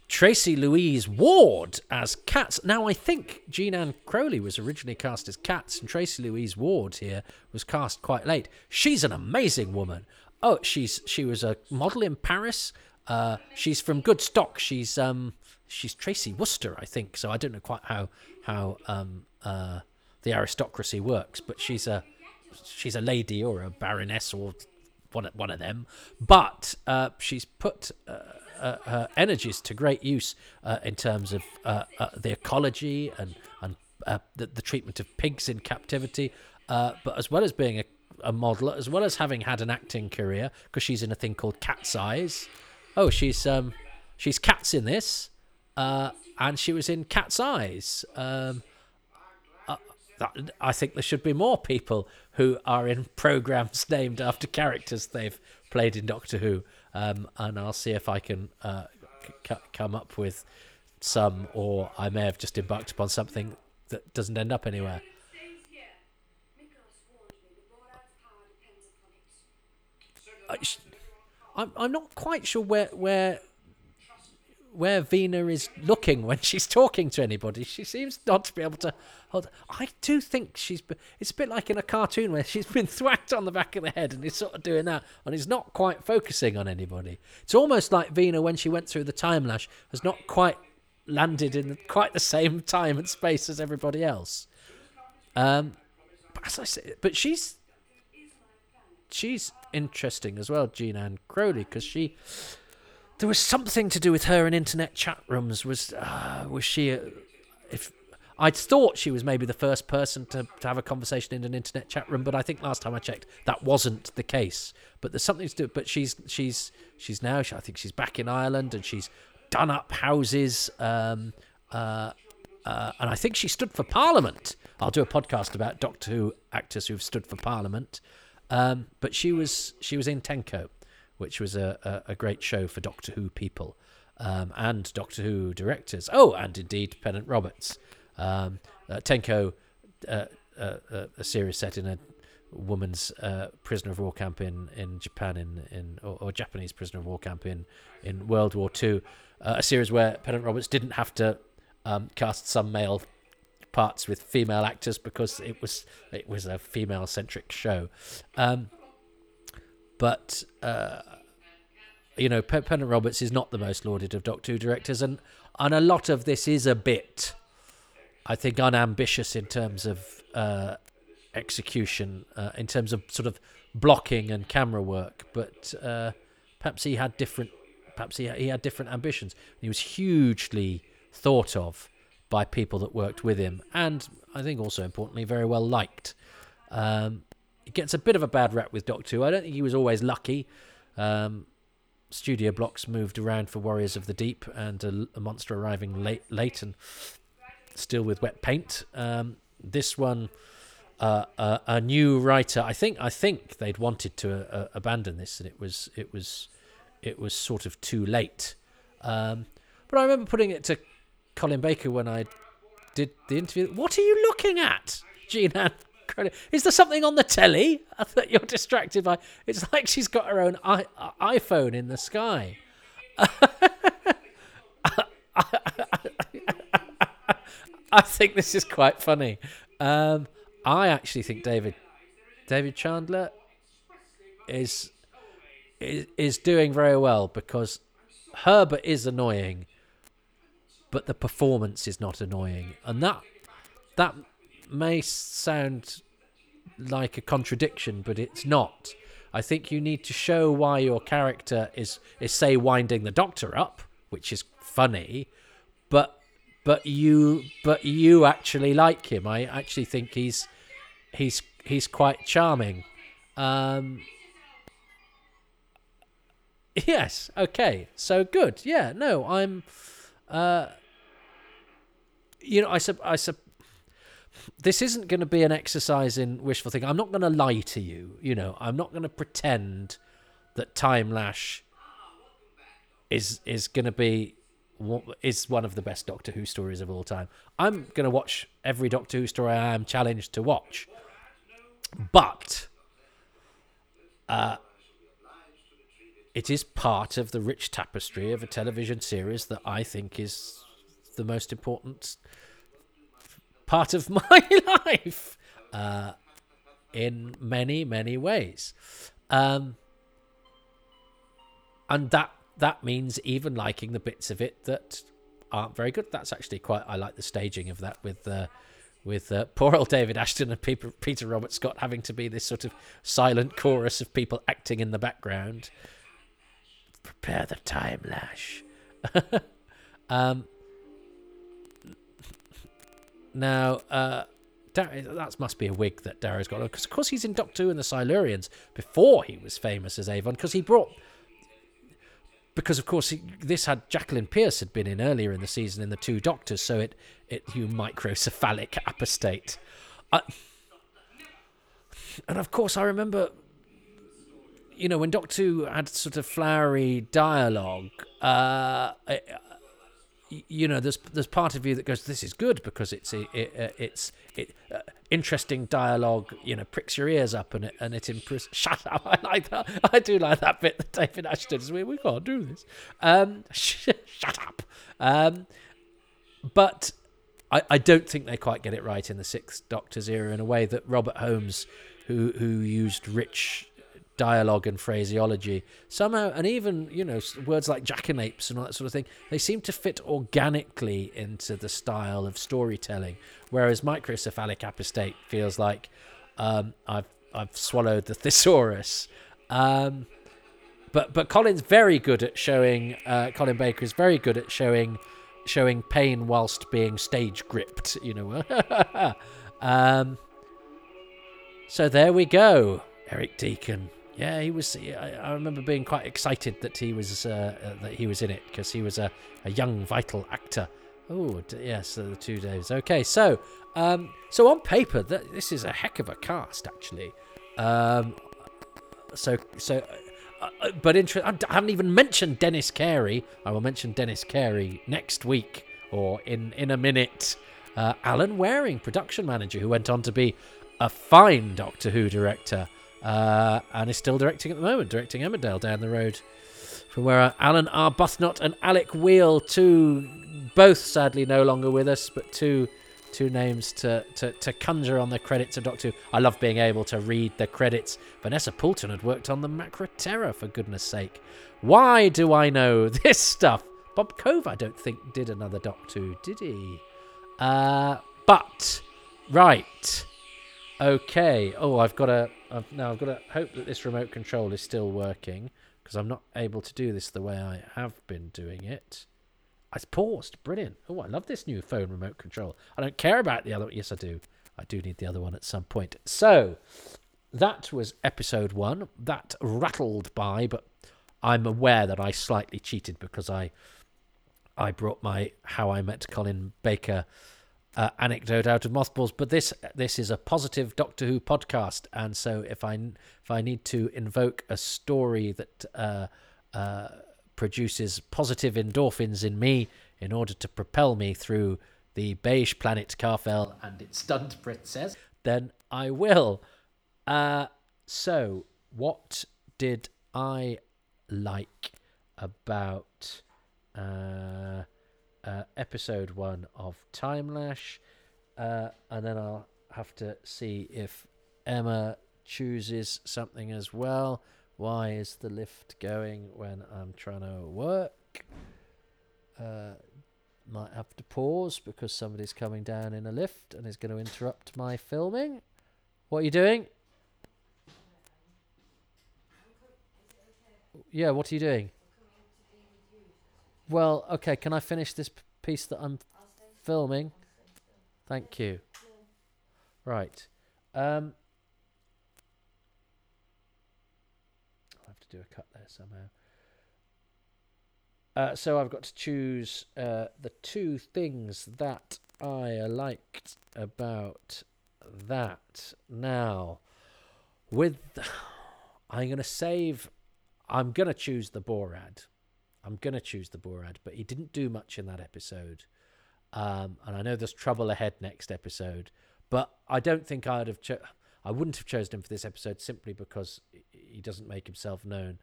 Tracy Louise Ward as Katz. Now, I think Jeananne Crowley was originally cast as Katz, and Tracy Louise Ward here was cast quite late. She's an amazing woman. Oh, she's she was a model in Paris. Uh, she's from good stock. She's um she's Tracy Worcester, I think. So I don't know quite how how um uh the aristocracy works, but she's a she's a lady or a baroness or one one of them. But uh, she's put. Uh, her energies to great use uh, in terms of uh, uh the ecology and and uh, the, the, treatment of pigs in captivity, but as well as being a, a, model, as well as having had an acting career, because she's in a thing called Cat's Eyes. Oh, she's um, she's Katz in this, and she was in Cat's Eyes. Um, I think there should be more people who are in programs named after characters they've played in Doctor Who um, and I'll see if I can uh, c- come up with some, or I may have just embarked upon something that doesn't end up anywhere. I, I'm I'm not quite sure where where where Vena is looking when she's talking to anybody. She seems not to be able to hold. I do think she's. It's a bit like in a cartoon where she's been thwacked on the back of the head and he's sort of doing that, and he's not quite focusing on anybody. It's almost like Vena when she went through the time lash has not quite landed in quite the same time and space as everybody else. Um, but as I say, but she's she's interesting as well, Jeananne Crowley, because she there was something to do with her in internet chat rooms. Was uh, was she? Uh, if I thought she was maybe the first person to, to have a conversation in an internet chat room, but I think last time I checked that wasn't the case. But there's something to do. But she's she's she's now. I think she's back in Ireland and she's done up houses. Um, uh, uh, and I think she stood for Parliament. I'll do a podcast about Doctor Who actors who've stood for Parliament. Um, but she was she was in Tenko, which was a, a, a great show for Doctor Who people um, and Doctor Who directors. Oh, and indeed Pennant Roberts. Um, uh, Tenko, uh, uh, a series set in a woman's uh, prisoner of war camp in, in Japan in, in or, or, Japanese prisoner of war camp in, in World War Two. Uh, a series where Pennant Roberts didn't have to um, cast some male parts with female actors because it was it was a female centric show. Um, but uh, you know, Pennant Roberts is not the most lauded of Doctor Who directors, and and a lot of this is a bit, I think, unambitious in terms of uh, execution, uh, in terms of sort of blocking and camera work. But uh, perhaps he had different, perhaps he he had different ambitions. He was hugely thought of by people that worked with him, and I think also importantly, very well liked. Um, gets a bit of a bad rap with Doctor Who. I don't think he was always lucky. Um, studio blocks moved around for Warriors of the Deep and a, a monster arriving late, late and still with wet paint. Um, this one, uh, a, a new writer. I think I think they'd wanted to uh, abandon this, and it was it was it was sort of too late. Um, but I remember putting it to Colin Baker when I did the interview. What are you looking at, Jean Is there something on the telly that you're distracted by? It's like she's got her own I- iPhone in the sky. I think this is quite funny. Um, I actually think David David Chandler is is is doing very well because Herbert is annoying, but the performance is not annoying, and that that may sound like a contradiction, but it's not. I think you need to show why your character is is say winding the doctor up, which is funny, but but you but you actually like him. I actually think he's he's he's quite charming. Um, yes. Okay. So good. Yeah. No. I'm. Uh, you know, I sub. I sub. This isn't going to be an exercise in wishful thinking. I'm not going to lie to you. You know, I'm not going to pretend that Time Lash is is going to be is one of the best Doctor Who stories of all time. I'm going to watch every Doctor Who story I am challenged to watch. But uh, it is part of the rich tapestry of a television series that I think is the most important part of my life uh, in many, many ways. Um, and that that means even liking the bits of it that aren't very good. That's actually quite. I like the staging of that with uh, with uh, poor old David Ashton and Peter, Peter Robert Scott having to be this sort of silent chorus of people acting in the background. Prepare the time lash. um, now, uh, that must be a wig that Darrow's got because, of course, he's in Doctor Who and the Silurians before he was famous as Avon because he brought because of course he, this had Jacqueline Pearce had been in earlier in the season in the Two Doctors, so it it you microcephalic apostate, uh, and of course I remember, you know, when Doctor Who had sort of flowery dialogue. Uh, you know, there's there's part of you that goes, "This is good" because it's it, it uh, it's it uh, interesting dialogue. You know, pricks your ears up and it and it impresses. Shut up! I like that. I do like that bit that David Ashton is. We we can't do this. Um, shut up. Um, but I I don't think they quite get it right in the Sixth Doctor's era in a way that Robert Holmes, who who used rich dialogue and phraseology. Somehow and even you know words like jackanapes and all that sort of thing they seem to fit organically into the style of storytelling whereas microcephalic apostate feels like um, i've i've swallowed the thesaurus. Um, but but colin's very good at showing uh, colin baker is very good at showing showing pain whilst being stage gripped you know. Um, so there we go eric deacon yeah, he was. I, remember being quite excited that he was uh, uh, that he was in it because he was a, a young, vital actor. Oh, yes, the two days. Okay, so um, so on paper, that this is a heck of a cast, actually. Um, so so, uh, uh but inter- I haven't even mentioned Denis Carey. I will mention Denis Carey next week or in in a minute. Uh, Alan Wareing, production manager, who went on to be a fine Doctor Who director uh, and is still directing at the moment, directing Emmerdale down the road from where Alan Arbuthnot and Alec Wheel, two both sadly no longer with us, but two two names to, to, to conjure on the credits of Doctor Who. I love being able to read the credits. Vanessa Poulton had worked on the Macra Terror, for goodness sake. Why do I know this stuff? Bob Cove, I don't think, did another Doctor Who, did he? Uh, but, right. Okay. Oh, I've got to. I've, now I've got to hope that this remote control is still working because I'm not able to do this the way I have been doing it. It's paused. Brilliant. Oh, I love this new phone remote control. I don't care about the other. One. Yes, I do. I do need the other one at some point. So that was episode one. That rattled by, but I'm aware that I slightly cheated because I I brought my How I Met Colin Baker uh, anecdote out of mothballs, but this this is a positive Doctor Who podcast, and so if I if I need to invoke a story that uh, uh, produces positive endorphins in me in order to propel me through the beige planet Karfel and its stunned princess, then I will. Uh, so, what did I like about uh, episode one of Timelash? Uh, and then I'll have to see if Emma chooses something as well. Why is the lift going when I'm trying to work? Uh, might have to pause because somebody's coming down in a lift and is going to interrupt my filming. What are you doing? Yeah, what are you doing? Well, okay, can I finish this piece that I'm filming? Thank you. Right. Um, I'll have to do a cut there somehow. Uh, so I've got to choose uh, the two things that I liked about that. Now, with I'm going to save. I'm going to choose the Borad. I'm going to choose the Borad, but he didn't do much in that episode. Um, and I know there's trouble ahead next episode, but I don't think I'd have. Cho- I wouldn't have chosen him for this episode simply because he doesn't make himself known.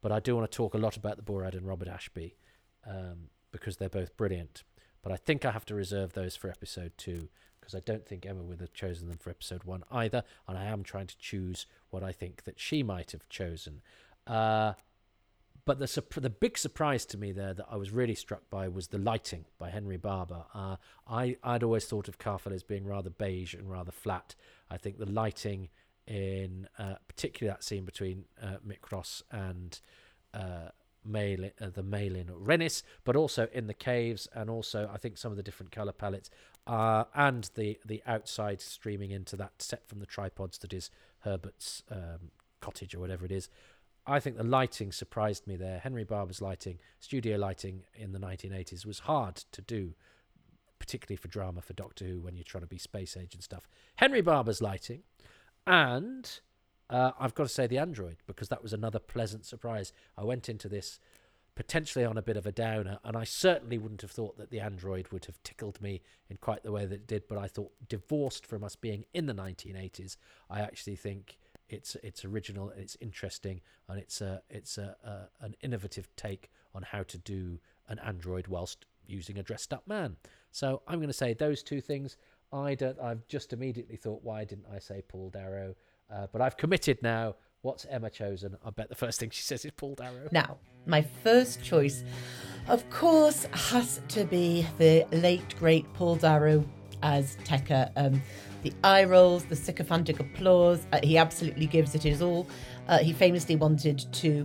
But I do want to talk a lot about the Borad and Robert Ashby um, because they're both brilliant. But I think I have to reserve those for episode two because I don't think Emma would have chosen them for episode one either. And I am trying to choose what I think that she might have chosen. Uh, but the the big surprise to me there that I was really struck by was the lighting by Henry Barber. Uh, I I'd always thought of Karfel as being rather beige and rather flat. I think the lighting in uh, particularly that scene between uh, Mykros and uh, Maylin, uh, the Maylin Renis, but also in the caves, and also I think some of the different color palettes, uh, and the the outside streaming into that set from the tripods that is Herbert's um, cottage or whatever it is. I think the lighting surprised me there. Henry Barber's lighting, studio lighting in the 1980s, was hard to do, particularly for drama for Doctor Who when you're trying to be space age and stuff. Henry Barber's lighting, and uh, I've got to say the Android because that was another pleasant surprise. I went into this potentially on a bit of a downer, and I certainly wouldn't have thought that the Android would have tickled me in quite the way that it did. But I thought, divorced from us being in the 1980s, I actually think it's it's original, it's interesting, and it's a it's a, a an innovative take on how to do an Android whilst using a dressed up man. So I'm going to say those two things. I don't. I've just immediately thought, why didn't I say Paul Darrow? Uh, but I've committed now. What's Emma chosen? I bet the first thing she says is Paul Darrow. Now, my first choice, of course, has to be the late great Paul Darrow as Tekka. Um, the eye rolls, the sycophantic applause, uh, he absolutely gives it his all. Uh, he famously wanted to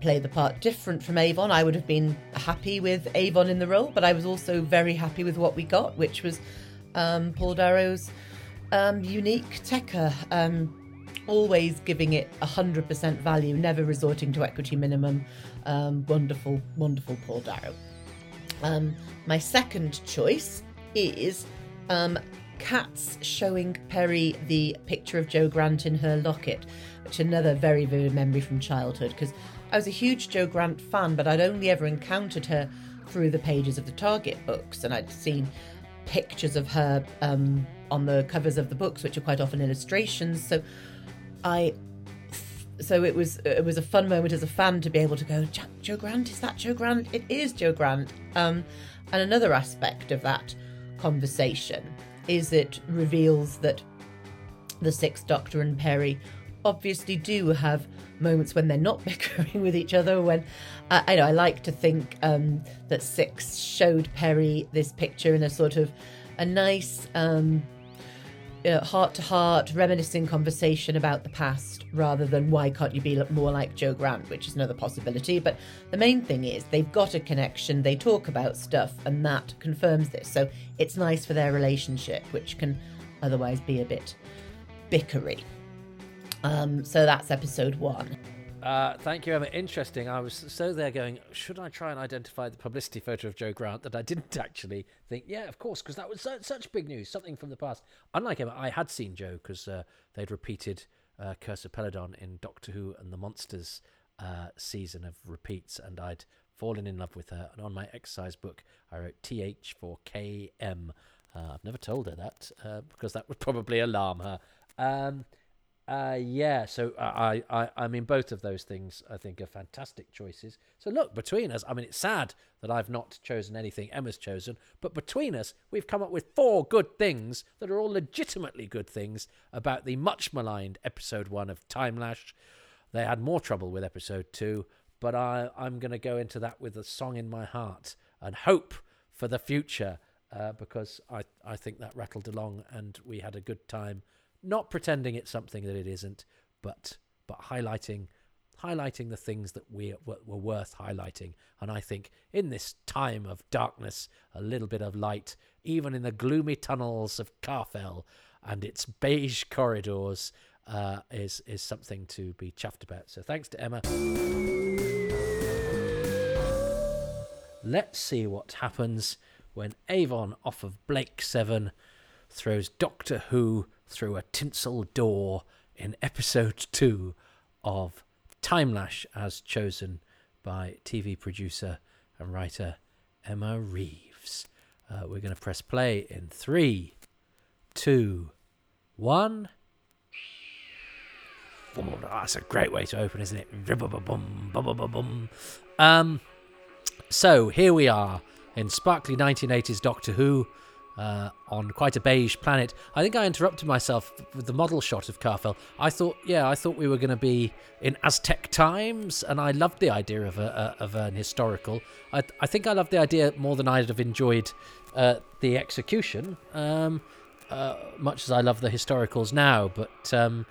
play the part different from Avon. I would have been happy with Avon in the role, but I was also very happy with what we got, which was um, Paul Darrow's um, unique Tekka. Um, always giving it 100% value, never resorting to equity minimum. Um, wonderful, wonderful Paul Darrow. Um, my second choice is um, Katz showing Peri the picture of Jo Grant in her locket, which another very vivid memory from childhood because I was a huge Jo Grant fan, but I'd only ever encountered her through the pages of the Target books, and I'd seen pictures of her um, on the covers of the books, which are quite often illustrations. So I so it was it was a fun moment as a fan to be able to go Jo Grant is that Jo Grant it is Jo Grant um, and another aspect of that conversation is it reveals that the Sixth Doctor and Peri obviously do have moments when they're not bickering with each other when uh, I know I like to think um, that Six showed Peri this picture in a sort of a nice um, heart to heart, reminiscing conversation about the past rather than why can't you be more like Jo Grant, which is another possibility. But the main thing is they've got a connection, they talk about stuff, and that confirms this. So it's nice for their relationship, which can otherwise be a bit bickery. Um, so that's episode one. Uh, thank you, Emma. Interesting. I was so there going, should I try and identify the publicity photo of Jo Grant that I didn't actually think, yeah, of course, because that was so, such big news, something from the past. Unlike Emma, I had seen Jo because uh, they'd repeated uh, Curse of Peladon in Doctor Who and the Monsters uh, season of repeats, and I'd fallen in love with her. And on my exercise book, I wrote TH for KM. Uh, I've never told her that uh, because that would probably alarm her. Um, uh, yeah, so I, I, I mean, both of those things I think are fantastic choices. So look, between us, I mean, it's sad that I've not chosen anything Emma's chosen, but between us, we've come up with four good things that are all legitimately good things about the much maligned episode one of Time Lash. They had more trouble with episode two, but I, I'm going to go into that with a song in my heart and hope for the future uh, because I, I think that rattled along and we had a good time not pretending it's something that it isn't, but but highlighting highlighting the things that we were, were worth highlighting. And I think in this time of darkness, a little bit of light, even in the gloomy tunnels of Karfel and its beige corridors, uh, is is something to be chuffed about. So thanks to Emma. Let's see what happens when Avon off of Blake Seven throws Doctor Who through a tinsel door in episode two of Timelash, as chosen by TV producer and writer Emma Reeves. Uh, we're going to press play in three, two, one. Oh, that's a great way to open, isn't it? Um, so here we are in sparkly 1980s Doctor Who uh, on quite a beige planet. I think I interrupted myself with the model shot of Karfel. I thought, yeah, I thought we were going to be in Aztec times, and I loved the idea of a, a of an historical. I, I think I loved the idea more than I'd have enjoyed uh, the execution, um, uh, much as I love the historicals now. But um,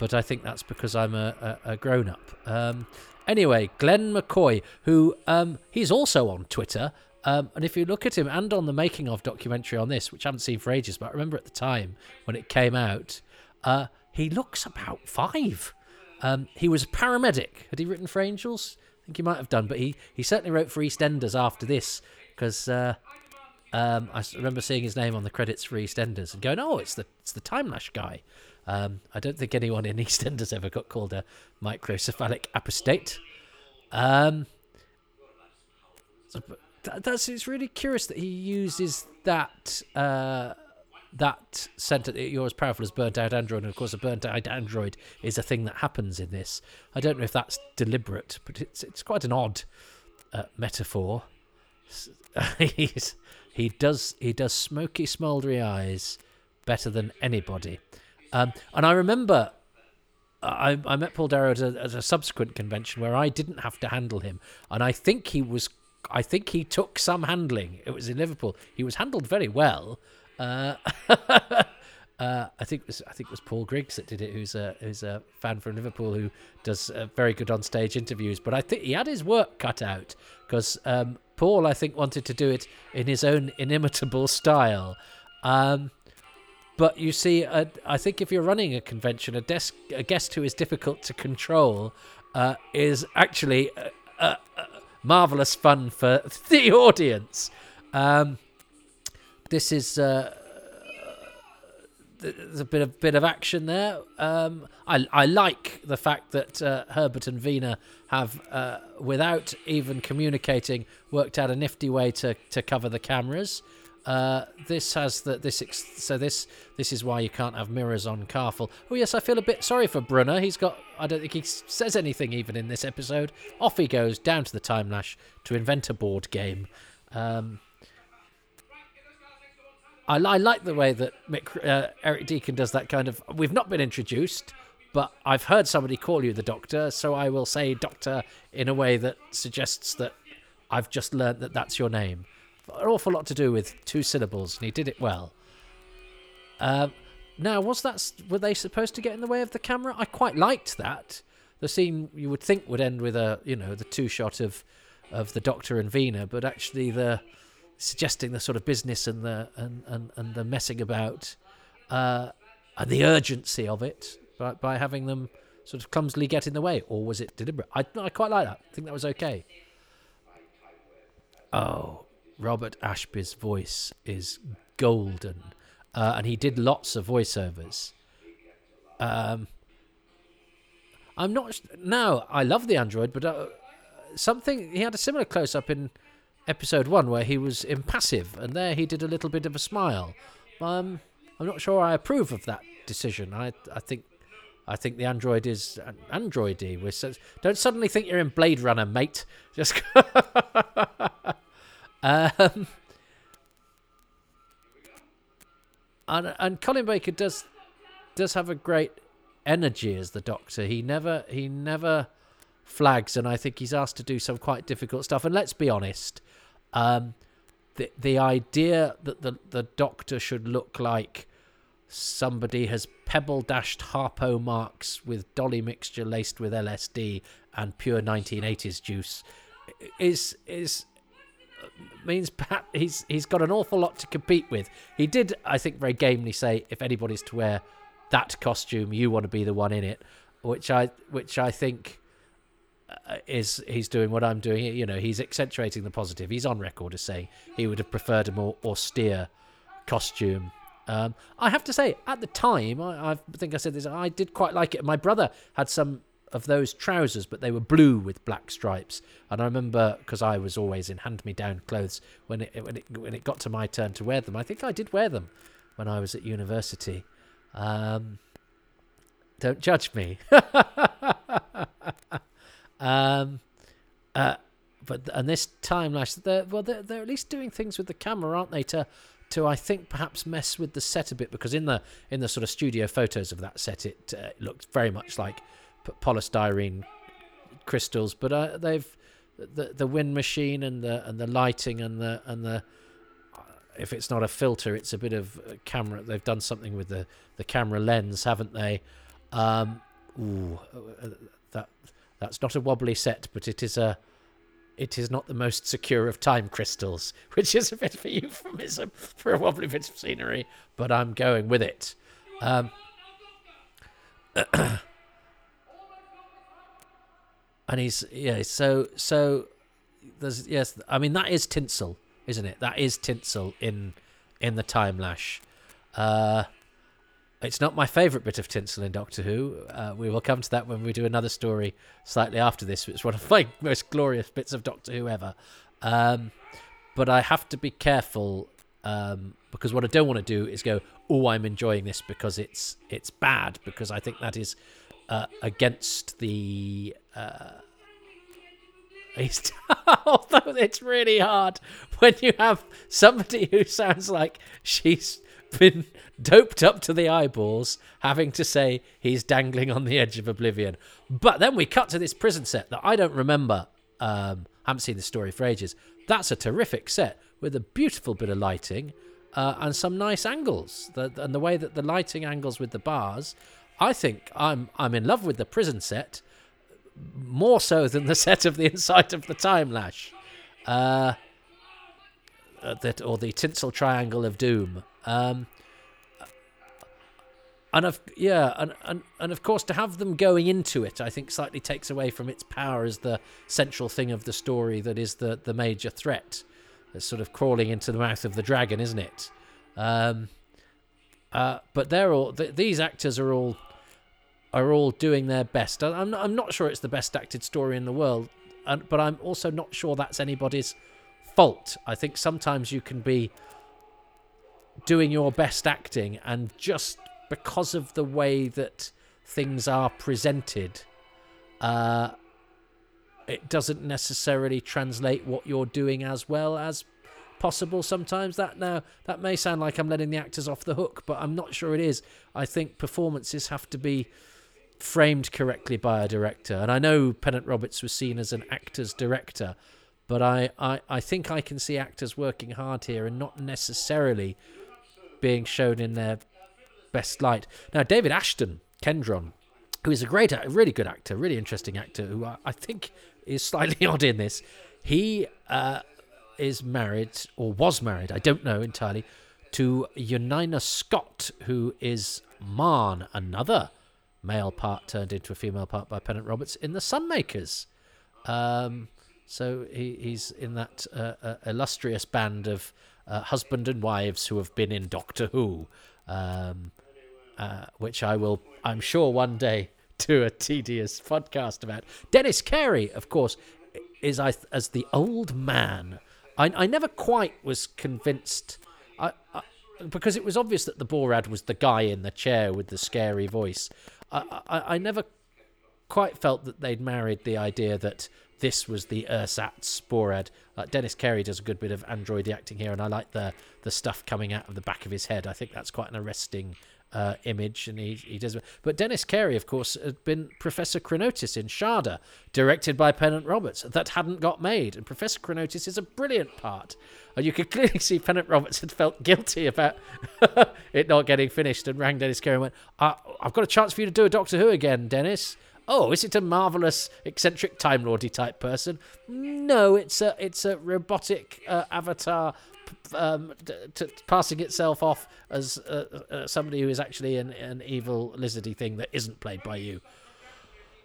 but I think that's because I'm a, a, a grown up. Um, anyway, Glen McCoy, who um, he's also on Twitter. Um, and if you look at him and on the making of documentary on this, which I haven't seen for ages, but I remember at the time when it came out, uh, he looks about five. Um, he was a paramedic. Had he written for Angels? I think he might have done, but he, he certainly wrote for EastEnders after this because uh, um, I remember seeing his name on the credits for EastEnders and going, "Oh, it's the it's the Time Lash guy." Um, I don't think anyone in EastEnders ever got called a microcephalic apostate. Um, so, that's it's really curious that he uses that uh, that sentence. You're as powerful as burnt out android, and of course, a burnt out android is a thing that happens in this. I don't know if that's deliberate, but it's it's quite an odd uh, metaphor. He's, he does he does smoky, smouldery eyes better than anybody, um, and I remember I, I met Paul Darrow at a, at a, subsequent convention where I didn't have to handle him, and I think he was I think he took some handling. It was in Liverpool. He was handled very well. Uh, uh, I think it was I think it was Paul Griggs that did it, who's a who's a fan from Liverpool who does uh, very good on stage interviews. But I think he had his work cut out because um, Paul I think wanted to do it in his own inimitable style. Um, but you see, uh, I think if you're running a convention, a desk a guest who is difficult to control uh, is actually uh, marvelous fun for the audience. Um, this is uh, there's a bit of bit of action there. Um, I I like the fact that uh, Herbert and Vena have, uh, without even communicating, worked out a nifty way to to cover the cameras. Uh, this has the this ex- so this this is why you can't have mirrors on Karfel. Oh yes, I feel a bit sorry for Brunner. He's got I don't think he says anything even in this episode. Off he goes down to the time lash to invent a board game. Um, I, I, like the way that Mick, uh, Eric Deacon does that kind of. We've not been introduced, but I've heard somebody call you the Doctor, so I will say Doctor in a way that suggests that I've just learnt that that's your name an awful lot to do with two syllables, and he did it well. Uh, now, was that were they supposed to get in the way of the camera? I quite liked that. The scene you would think would end with a you know the two shot of of the Doctor and Vena, but actually the suggesting the sort of business and the and and, and the messing about uh, and the urgency of it by, by having them sort of clumsily get in the way, or was it deliberate? I, I quite like that. I think that was okay. Oh, Robert Ashby's voice is golden, uh, and he did lots of voiceovers. Um, I'm not. No, I love the android, but uh, something he had a similar close up in episode one where he was impassive, and there he did a little bit of a smile. Um, I'm not sure I approve of that decision. I I think I think the android is an androidy. We're so, don't suddenly think you're in Blade Runner, mate. Just um, and and Colin Baker does does have a great energy as the Doctor. He never he never flags, and I think he's asked to do some quite difficult stuff. And let's be honest, um, the the idea that the the Doctor should look like somebody has pebble dashed Harpo Marx with dolly mixture laced with LSD and pure 1980s juice is is means perhaps he's he's got an awful lot to compete with. He did, I think, very gamely say, if anybody's to wear that costume, you want to be the one in it, which I which I think uh, is he's doing what I'm doing. You know, he's accentuating the positive. He's on record as saying he would have preferred a more austere costume. Um, I have to say, at the time, I, I think I said this. I did quite like it. My brother had some of those trousers, but they were blue with black stripes. And I remember because I was always in hand-me-down clothes when it when it when it got to my turn to wear them. I think I did wear them when I was at university. Um, don't judge me. um, uh, but and this time, last, they're, well, they're, they're at least doing things with the camera, aren't they? To to I think perhaps mess with the set a bit because in the in the sort of studio photos of that set, it uh, looked very much like polystyrene crystals, but uh, they've the the wind machine and the and the lighting and the and the if it's not a filter, it's a bit of camera. They've done something with the the camera lens, haven't they? Um, ooh, uh, that that's not a wobbly set, but it is a it is not the most secure of time crystals, which is a bit of a euphemism for a wobbly bit of scenery, but I'm going with it. Um, and he's yeah so so there's yes i mean that is tinsel isn't it? That is tinsel in in the time lash. Uh it's not my favorite bit of tinsel in doctor who. Uh, we will come to that when we do another story slightly after this. It's one of my most glorious bits of doctor who ever. Um but i have to be careful um because what i don't want to do is go oh i'm enjoying this because it's it's bad because i think that is uh, against the uh, although it's really hard when you have somebody who sounds like she's been doped up to the eyeballs having to say he's dangling on the edge of oblivion. But then we cut to this prison set that I don't remember. Um, I haven't seen the story for ages. That's a terrific set with a beautiful bit of lighting uh, and some nice angles. The, and the way that the lighting angles with the bars I think I'm I'm in love with the prison set more so than the set of the inside of the time lash, uh, that or the tinsel triangle of doom. Um, and of yeah, and, and and of course to have them going into it, I think slightly takes away from its power as the central thing of the story that is the the major threat. It's sort of crawling into the mouth of the dragon, isn't it? Um, uh, but they're all th- these actors are all are all doing their best. I'm not, I'm not sure it's the best acted story in the world, but I'm also not sure that's anybody's fault. I think sometimes you can be doing your best acting, and just because of the way that things are presented, uh, it doesn't necessarily translate what you're doing as well as possible sometimes that now that may sound like i'm letting the actors off the hook but i'm not sure it is i think performances have to be framed correctly by a director. And I know Pennant Roberts was seen as an actor's director, but I, I, I think I can see actors working hard here and not necessarily being shown in their best light. Now, David Ashton, Kendron, who is a great, a really good actor, really interesting actor, who I, I think is slightly odd in this, he uh, is married, or was married, I don't know entirely, to Jonina Scott, who is Marn, another male part turned into a female part by Pennant Roberts in The Sunmakers. Um, so he, he's in that uh, uh, illustrious band of uh, husband and wives who have been in Doctor Who, um, uh, which I will, I'm sure, one day do a tedious podcast about. Denis Carey, of course, is I as the old man. I, I never quite was convinced. I, I because it was obvious that the Borad was the guy in the chair with the scary voice. I, I, I never quite felt that they'd married the idea that this was the ersatz. Like Denis Carey does a good bit of android acting here, and I like the the stuff coming out of the back of his head. I think that's quite an arresting uh, image, and he he does. But Denis Carey, of course, had been Professor Chronotis in Shada, directed by Pennant Roberts. That hadn't got made, and Professor Chronotis is a brilliant part. And you could clearly see Pennant Roberts had felt guilty about it not getting finished, and rang Denis Carey and went, "I've got a chance for you to do a Doctor Who again, Denis." Oh, is it a marvelous, eccentric Time Lordy type person? No, it's a it's a robotic uh, avatar um, t- t- passing itself off as uh, uh, somebody who is actually an, an evil lizardy thing that isn't played by you.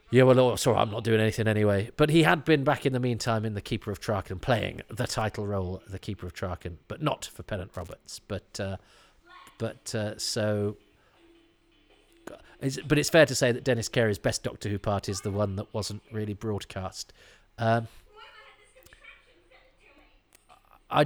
Yeah, well, oh, sorry, I'm not doing anything anyway. But he had been back in the meantime in The Keeper of Traken, playing the title role, The Keeper of Traken, but not for Pennant Roberts. But, uh, but uh, so but it's fair to say that Denis Carey's best Doctor Who part is the one that wasn't really broadcast. Um, uh,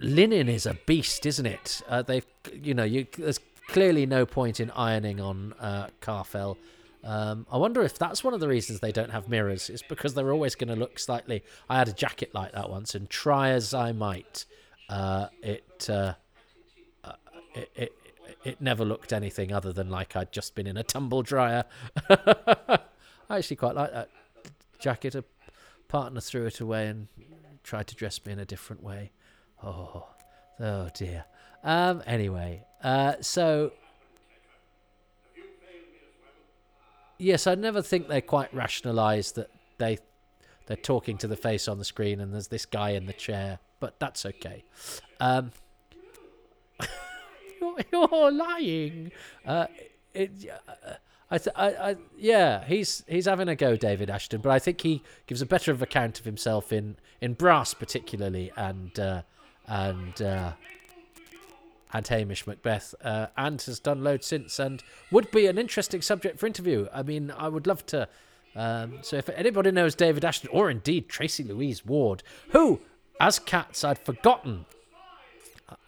linen is a beast, isn't it? Uh, they've, you know, you, there's clearly no point in ironing on uh, Karfel. Um, I wonder if that's one of the reasons they don't have mirrors. It's because they're always going to look slightly. I had a jacket like that once, and try as I might, uh, it, uh, uh it, it it never looked anything other than like I'd just been in a tumble dryer. I actually quite like that jacket. A partner threw it away and tried to dress me in a different way. Oh, oh dear. Um. Anyway, uh. So. Yes, I never think they quite rationalise that they they're talking to the face on the screen and there's this guy in the chair, but that's okay. Um. you're, lying. Uh, it, I, th- I, I, yeah, he's he's having a go, David Ashton, but I think he gives a better of account of himself in in Brass, particularly, and uh, and uh, and Hamish Macbeth, uh, and has done loads since, and would be an interesting subject for interview. I mean, I would love to. Um, so, if anybody knows David Ashton, or indeed Tracy Louise Ward, who, as Katz, I'd forgotten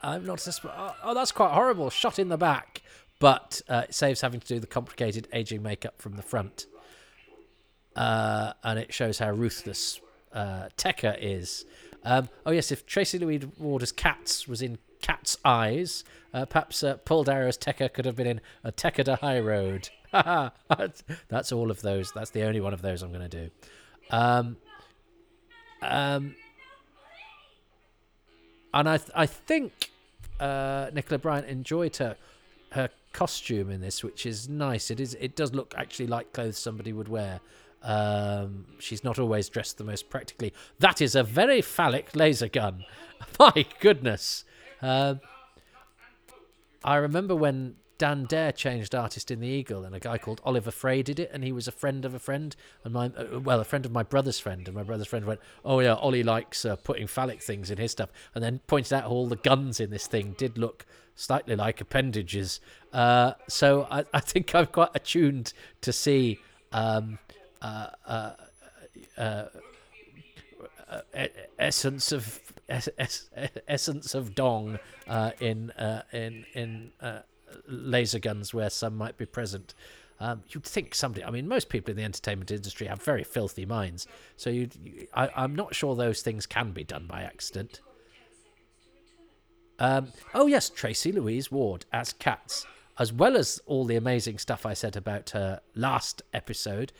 I'm not. Oh, oh, that's quite horrible. Shot in the back, but uh, it saves having to do the complicated aging makeup from the front, uh, and it shows how ruthless uh, Tekker is. Um, oh yes, if Tracy Louise Warder's Katz was in Cat's Eyes, uh, perhaps uh, Paul Darrow's Tekker could have been in a Tekka to High Road. that's all of those. That's the only one of those I'm going to do. Um, um, and I th- I think uh, Nicola Bryant enjoyed her her costume in this, which is nice. It is it does look actually like clothes somebody would wear. Um, she's not always dressed the most practically. That is a very phallic laser gun. My goodness. Uh, I remember when Dan Dare changed artist in the Eagle, and a guy called Oliver Frey did it, and he was a friend of a friend, and my uh, well, a friend of my brother's friend, and my brother's friend went, "Oh yeah, Ollie likes uh, putting phallic things in his stuff," and then pointed out all the guns in this thing did look slightly like appendages. Uh, so I, I, think I'm quite attuned to see. Um, uh, uh, uh, essence of essence of dong in in in laser guns where some might be present. Um, you'd think somebody. I mean, most people in the entertainment industry have very filthy minds, so you, I, I'm not sure those things can be done by accident. Um, oh yes, Tracy Louise Ward as Katz, as well as all the amazing stuff I said about her last episode.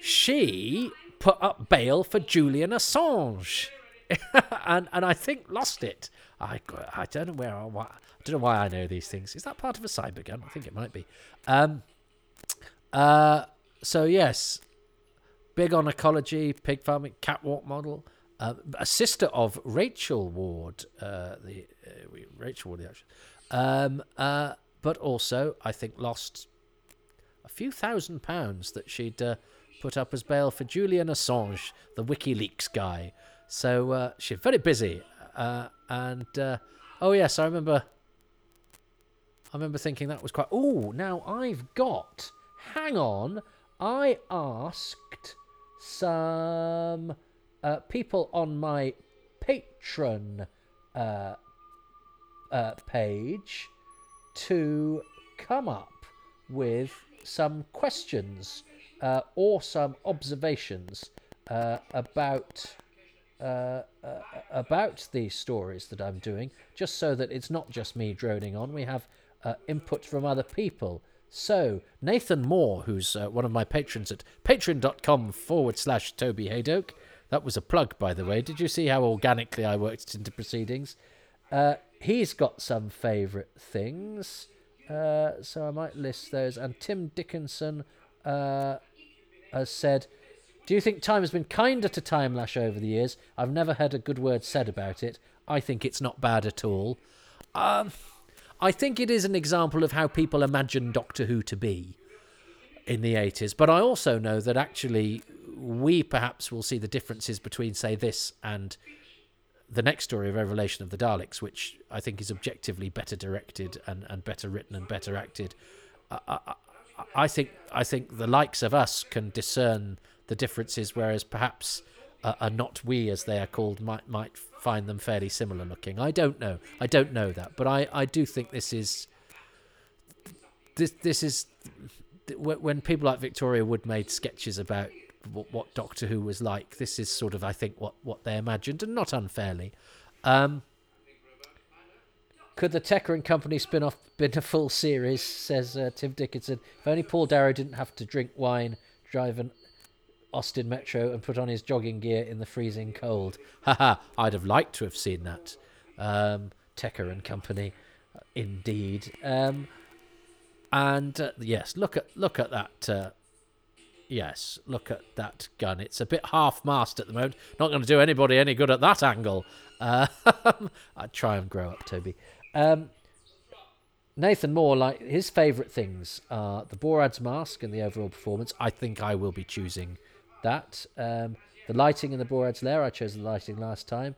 She put up bail for Julian Assange, and and I think lost it. I I don't know where I, I don't know why I know these things. Is that part of a cyber gun? I think it might be. Um, uh, so yes, big on ecology, pig farming, catwalk model. Uh, a sister of Rachel Ward, uh, the uh, Rachel Ward, the um, uh, but also I think lost a few thousand pounds that she'd uh, put up as bail for Julian Assange, the WikiLeaks guy. So uh, she's very busy. Uh, and uh, oh yes, I remember. I remember thinking that was quite. Oh, now I've got. Hang on, I asked some uh, people on my Patreon uh, uh, page to come up with some questions uh, or some observations uh, about uh, uh, about these stories that I'm doing, just so that it's not just me droning on. We have uh, input from other people. So Nathan Moore, who's uh, one of my patrons at patreon.com forward slash Toby Hadoke, that was a plug, by the way. Did you see how organically I worked into proceedings? He's got some favourite things, so I might list those. And Tim Dickinson uh, has said, "Do you think time has been kinder to Timelash over the years? I've never heard a good word said about it. I think it's not bad at all. Um, I think it is an example of how people imagine Doctor Who to be." In the 80s, but I also know that actually we perhaps will see the differences between, say, this and the next story of Revelation of the Daleks, which I think is objectively better directed and, and better written and better acted. I think I think the likes of us can discern the differences, whereas perhaps uh, a not we, as they are called, might might find them fairly similar looking. I don't know. I don't know that, but I, I do think this is this this is when people like Victoria Wood made sketches about what, what Doctor Who was like. This is sort of, I think, what what they imagined, and not unfairly. Um, could the Tekker and Company spin off been a full series? Says uh, Tim Dickinson. If only Paul Darrow didn't have to drink wine, drive an Austin Metro, and put on his jogging gear in the freezing cold. Haha! I'd have liked to have seen that. Um, Tekker and Company, indeed. Um, and uh, yes, look at look at that. Uh, yes, look at that gun. It's a bit half-mast at the moment. Not going to do anybody any good at that angle. Uh, I'd try and grow up, Toby. Um, Nathan Moore, like his favourite things are the Borad's mask and the overall performance. I think I will be choosing that. Um, the lighting in the Borad's lair. I chose the lighting last time.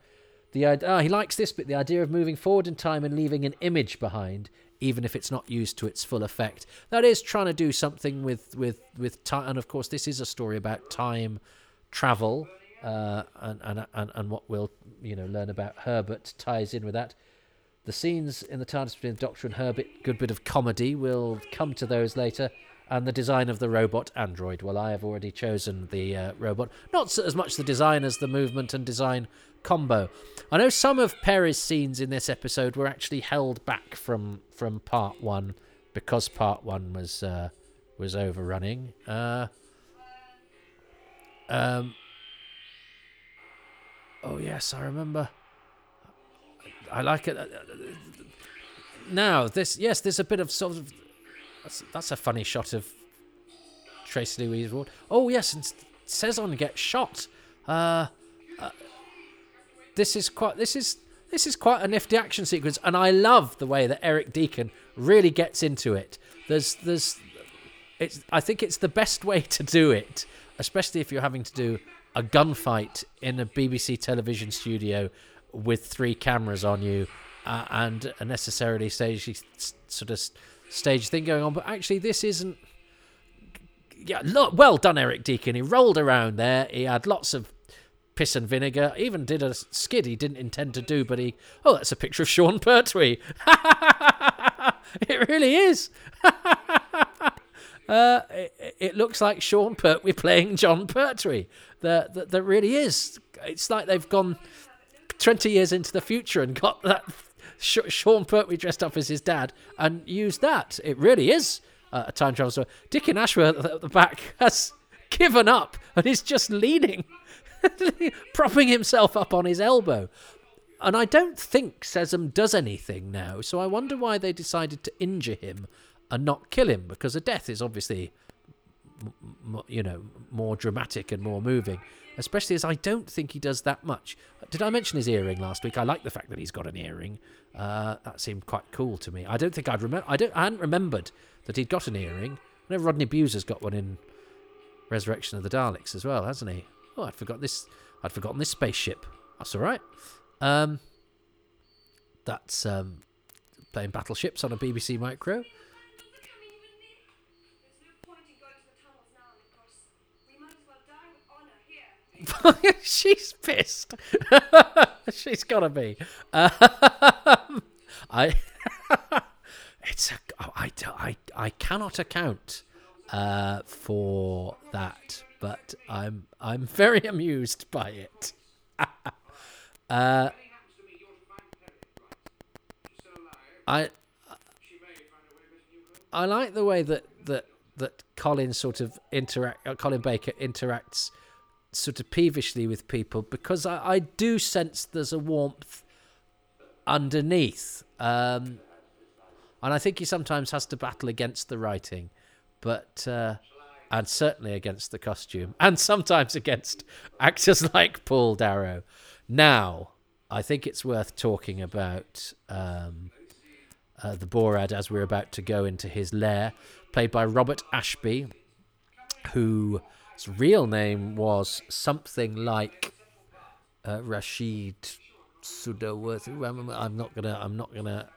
The oh, he likes this bit. The idea of moving forward in time and leaving an image behind, even if it's not used to its full effect. That is trying to do something with with with time. And of course, this is a story about time travel. Uh, and, and and and what we'll you know learn about Herbert ties in with that. The scenes in the TARDIS between the Doctor and Herbert, good bit of comedy. We'll come to those later. And the design of the robot android. Well, I have already chosen the uh, robot. Not as much the design as the movement and design combo. I know some of Peri's scenes in this episode were actually held back from from part one because part one was uh, was overrunning. Uh, um. Oh yes, I remember. I like it. Now this, yes, there's a bit of sort of. That's, that's a funny shot of Tracy Louise Ward. Oh yes, and Sezon gets shot. Uh, uh, this is quite. This is this is quite a nifty action sequence, and I love the way that Eric Deacon really gets into it. There's there's, it's. I think it's the best way to do it, especially if you're having to do a gunfight in a BBC television studio with three cameras on you uh, and a necessarily stagey sort of stage thing going on. But actually, this isn't. Yeah, look, well done, Eric Deacon. He rolled around there. He had lots of piss and vinegar. Even did a skid he didn't intend to do, but he. Oh, that's a picture of Sean Pertwee. it really is. uh, it, it, looks like Sean Pertwee playing Jon Pertwee. That, that really is. It's like they've gone 20 years into the future and got that Sean Pertwee dressed up as his dad and used that. It really is a time travel story. Dicken Ashworth at the back has given up and is just leaning, propping himself up on his elbow. And I don't think Sezon does anything now, so I wonder why they decided to injure him and not kill him because a death is obviously, you know, more dramatic and more moving especially as I don't think he does that much. Did I mention his earring last week? I like the fact that he's got an earring. Uh, that seemed quite cool to me. I don't think I'd remember. I don't. I hadn't remembered that he'd got an earring I know Rodney Bewes got one in Resurrection of the Daleks as well, hasn't he? Oh, I'd forgot this. I'd forgotten this spaceship. That's all right. Um, that's um, playing battleships on a BBC Micro. She's pissed. She's gotta be. Um, I. it's a. I, I, I cannot account uh, for that, but I'm I'm very amused by it. uh, I I like the way that that that Colin sort of interact. Uh, Colin Baker interacts sort of peevishly with people because I, I do sense there's a warmth underneath. Um, and I think he sometimes has to battle against the writing, but uh, and certainly against the costume, and sometimes against actors like Paul Darrow. Now, I think it's worth talking about um, uh, the Borad as we're about to go into his lair, played by Robert Ashby, whose real name was something like uh, Rashid Sudaworth. I'm not gonna. I'm not gonna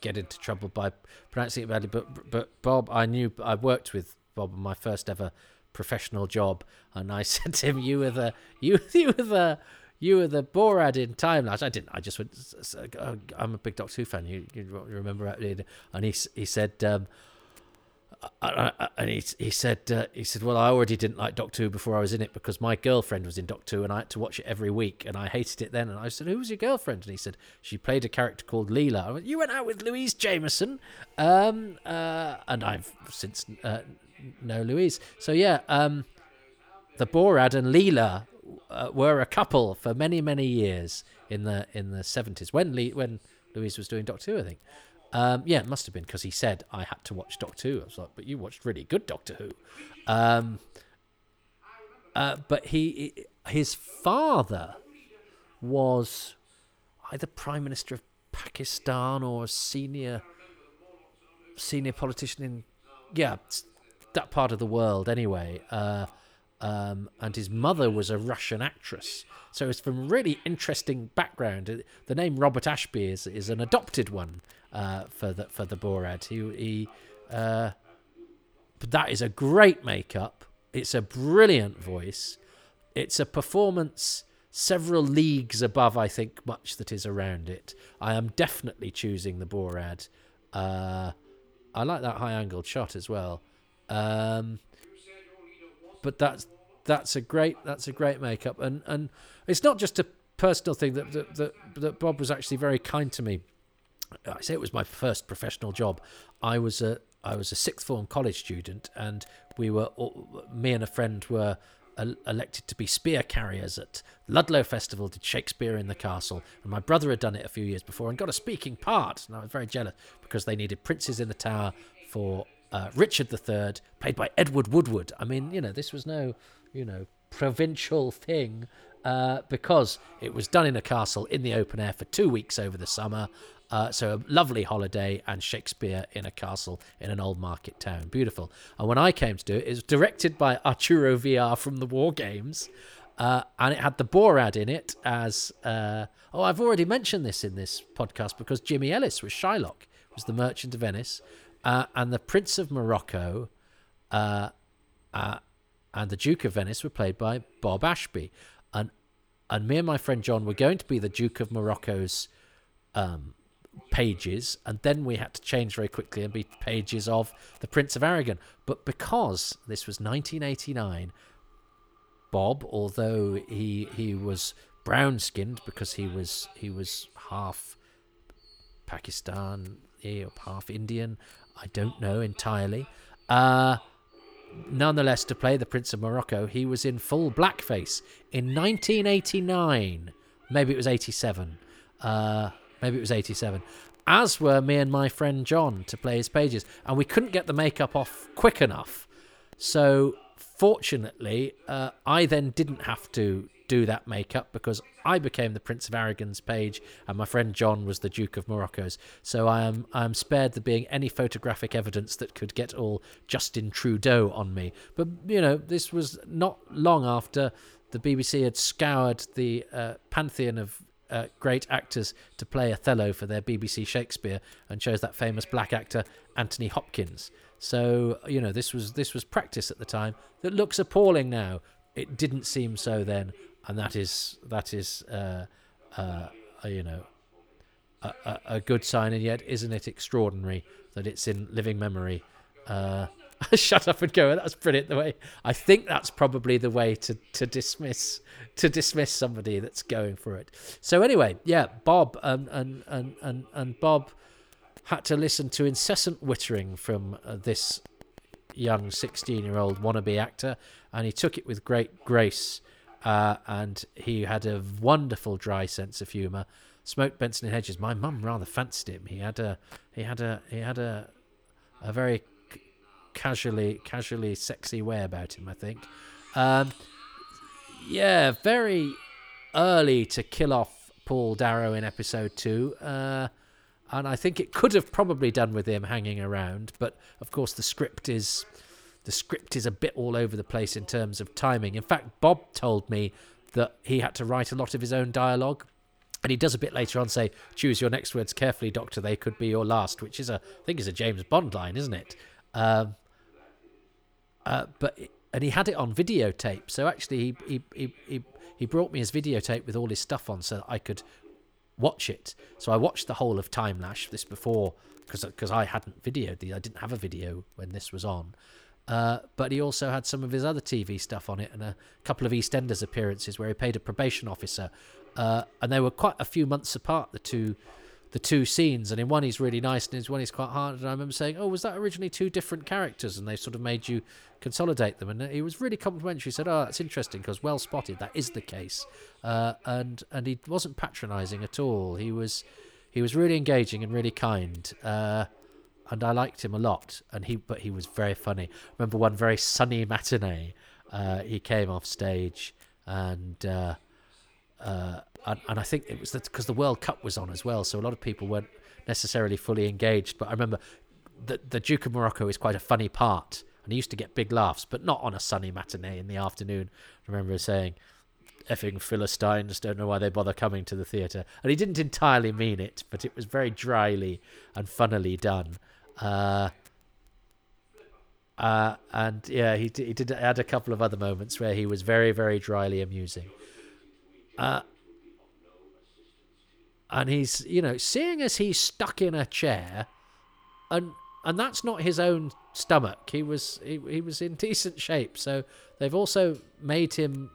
get into trouble by pronouncing it badly. But but Bob, I knew I worked with Bob on my first ever professional job, and I said to him, "You were the you you were the." You were the Borad in Timelash. I didn't. I just went. I'm a big Doctor Who fan. You, you remember? And he he said, um, and he he said uh, he said, well, I already didn't like Doctor Who before I was in it because my girlfriend was in Doctor Who and I had to watch it every week and I hated it then. And I said, who was your girlfriend? And he said she played a character called Leela. I went, you went out with Louise Jameson, um, uh, and I've since uh, know Louise. So yeah, um, the Borad and Leela uh, were a couple for many many years in the in the seventies when Le- when Louise was doing Doctor Who, I think. Um, yeah, it must have been because he said I had to watch Doctor Who. I was like, but you watched really good Doctor Who. Um, uh, but he, his father was either Prime Minister of Pakistan or a senior senior politician in yeah that part of the world anyway. Uh, um, and his mother was a Russian actress. So it's from really interesting background. The name Robert Ashby is is an adopted one uh, for the for the Borad. He, he uh, that is a great makeup. It's a brilliant voice. It's a performance several leagues above, I think, much that is around it. I am definitely choosing the Borad. Uh, I like that high angled shot as well. Um, but that's that's a great that's a great makeup, and and it's not just a personal thing that that, that, that Bob was actually very kind to me I say it was my first professional job. I was a I was a sixth form college student, and we were me and a friend were elected to be spear carriers at Ludlow Festival. Did Shakespeare in the Castle, and my brother had done it a few years before and got a speaking part. And I was very jealous because they needed princes in the tower for uh, Richard III, played by Edward Woodward. I mean, you know, this was no, you know, provincial thing. Uh, because it was done in a castle in the open air for two weeks over the summer. Uh, so a lovely holiday and Shakespeare in a castle in an old market town. Beautiful. And when I came to do it, it was directed by Arturo Villar from the War Games. Uh, and it had the Borad in it as uh, oh I've already mentioned this in this podcast because Jimmy Ellis was Shylock was the Merchant of Venice uh, and the Prince of Morocco uh, uh, and the Duke of Venice were played by Bob Ashby and and me and my friend John were going to be the Duke of Morocco's um, pages, and then we had to change very quickly and be pages of the Prince of Aragon. But because this was 1989, Bob, although he he was brown skinned because he was he was half Pakistan or half Indian, I don't know entirely. Uh, nonetheless, to play the Prince of Morocco, he was in full blackface in 1989. Maybe it was 87. Uh, Maybe it was 87. As were me and my friend John to play his pages. And we couldn't get the makeup off quick enough. So fortunately, uh, I then didn't have to do that makeup because I became the Prince of Aragon's page, and my friend John was the Duke of Morocco's. So I am I am spared the being any photographic evidence that could get all Justin Trudeau on me. But you know, this was not long after the BBC had scoured the uh, pantheon of uh, great actors to play Othello for their BBC Shakespeare and chose that famous black actor Anthony Hopkins. So you know this was this was practice at the time that looks appalling now. It didn't seem so then, and that is that is uh, uh, you know a, a, a, good sign. And yet, isn't it extraordinary that it's in living memory? Uh, shut up and go. That's brilliant. The way I think that's probably the way to to dismiss to dismiss somebody that's going for it. So anyway, yeah, Bob and and and and, and Bob had to listen to incessant wittering from uh, this young 16 year old wannabe actor, and he took it with great grace. Uh, and he had a wonderful dry sense of humour. Smoked Benson and Hedges. My mum rather fancied him. He had a he had a he had a a very casually casually sexy way about him. I think. Um, yeah, very early to kill off Paul Darrow in episode two. Uh, and I think it could have probably done with him hanging around, but of course the script is the script is a bit all over the place in terms of timing. In fact, Bob told me that he had to write a lot of his own dialogue. And he does a bit later on say, "Choose your next words carefully, Doctor. They could be your last," which is a, I think, is a James Bond line, isn't it? Um, uh, but and he had it on videotape. So actually, he he he he, brought me his videotape with all his stuff on, so that I could watch it. So I watched the whole of Timelash this before because because I hadn't videoed I didn't have a video when this was on. Uh, but he also had some of his other TV stuff on it and a couple of EastEnders appearances where he played a probation officer. Uh, and they were quite a few months apart, the two the two scenes. And in one he's really nice, and in one he's quite hard. And I remember saying, "Oh, was that originally two different characters?" And they sort of made you consolidate them. And he was really complimentary. He said, "Oh, that's interesting because well spotted. That is the case." Uh, and and he wasn't patronising at all. He was he was really engaging and really kind. Uh, and I liked him a lot. And he but he was very funny. Remember one very sunny matinee. Uh, he came off stage and. Uh, uh, and, and, I think it was because the World Cup was on as well, so a lot of people weren't necessarily fully engaged. But I remember the the Duke of Morocco is quite a funny part, and he used to get big laughs, but not on a sunny matinee in the afternoon. I remember saying, "Effing Philistines don't know why they bother coming to the theatre," and he didn't entirely mean it, but it was very dryly and funnily done. Uh, uh, and yeah, he he did add a couple of other moments where he was very very dryly amusing. Uh, and he's, you know, seeing as he's stuck in a chair, and and that's not his own stomach. He was he, he was in decent shape, so they've also made him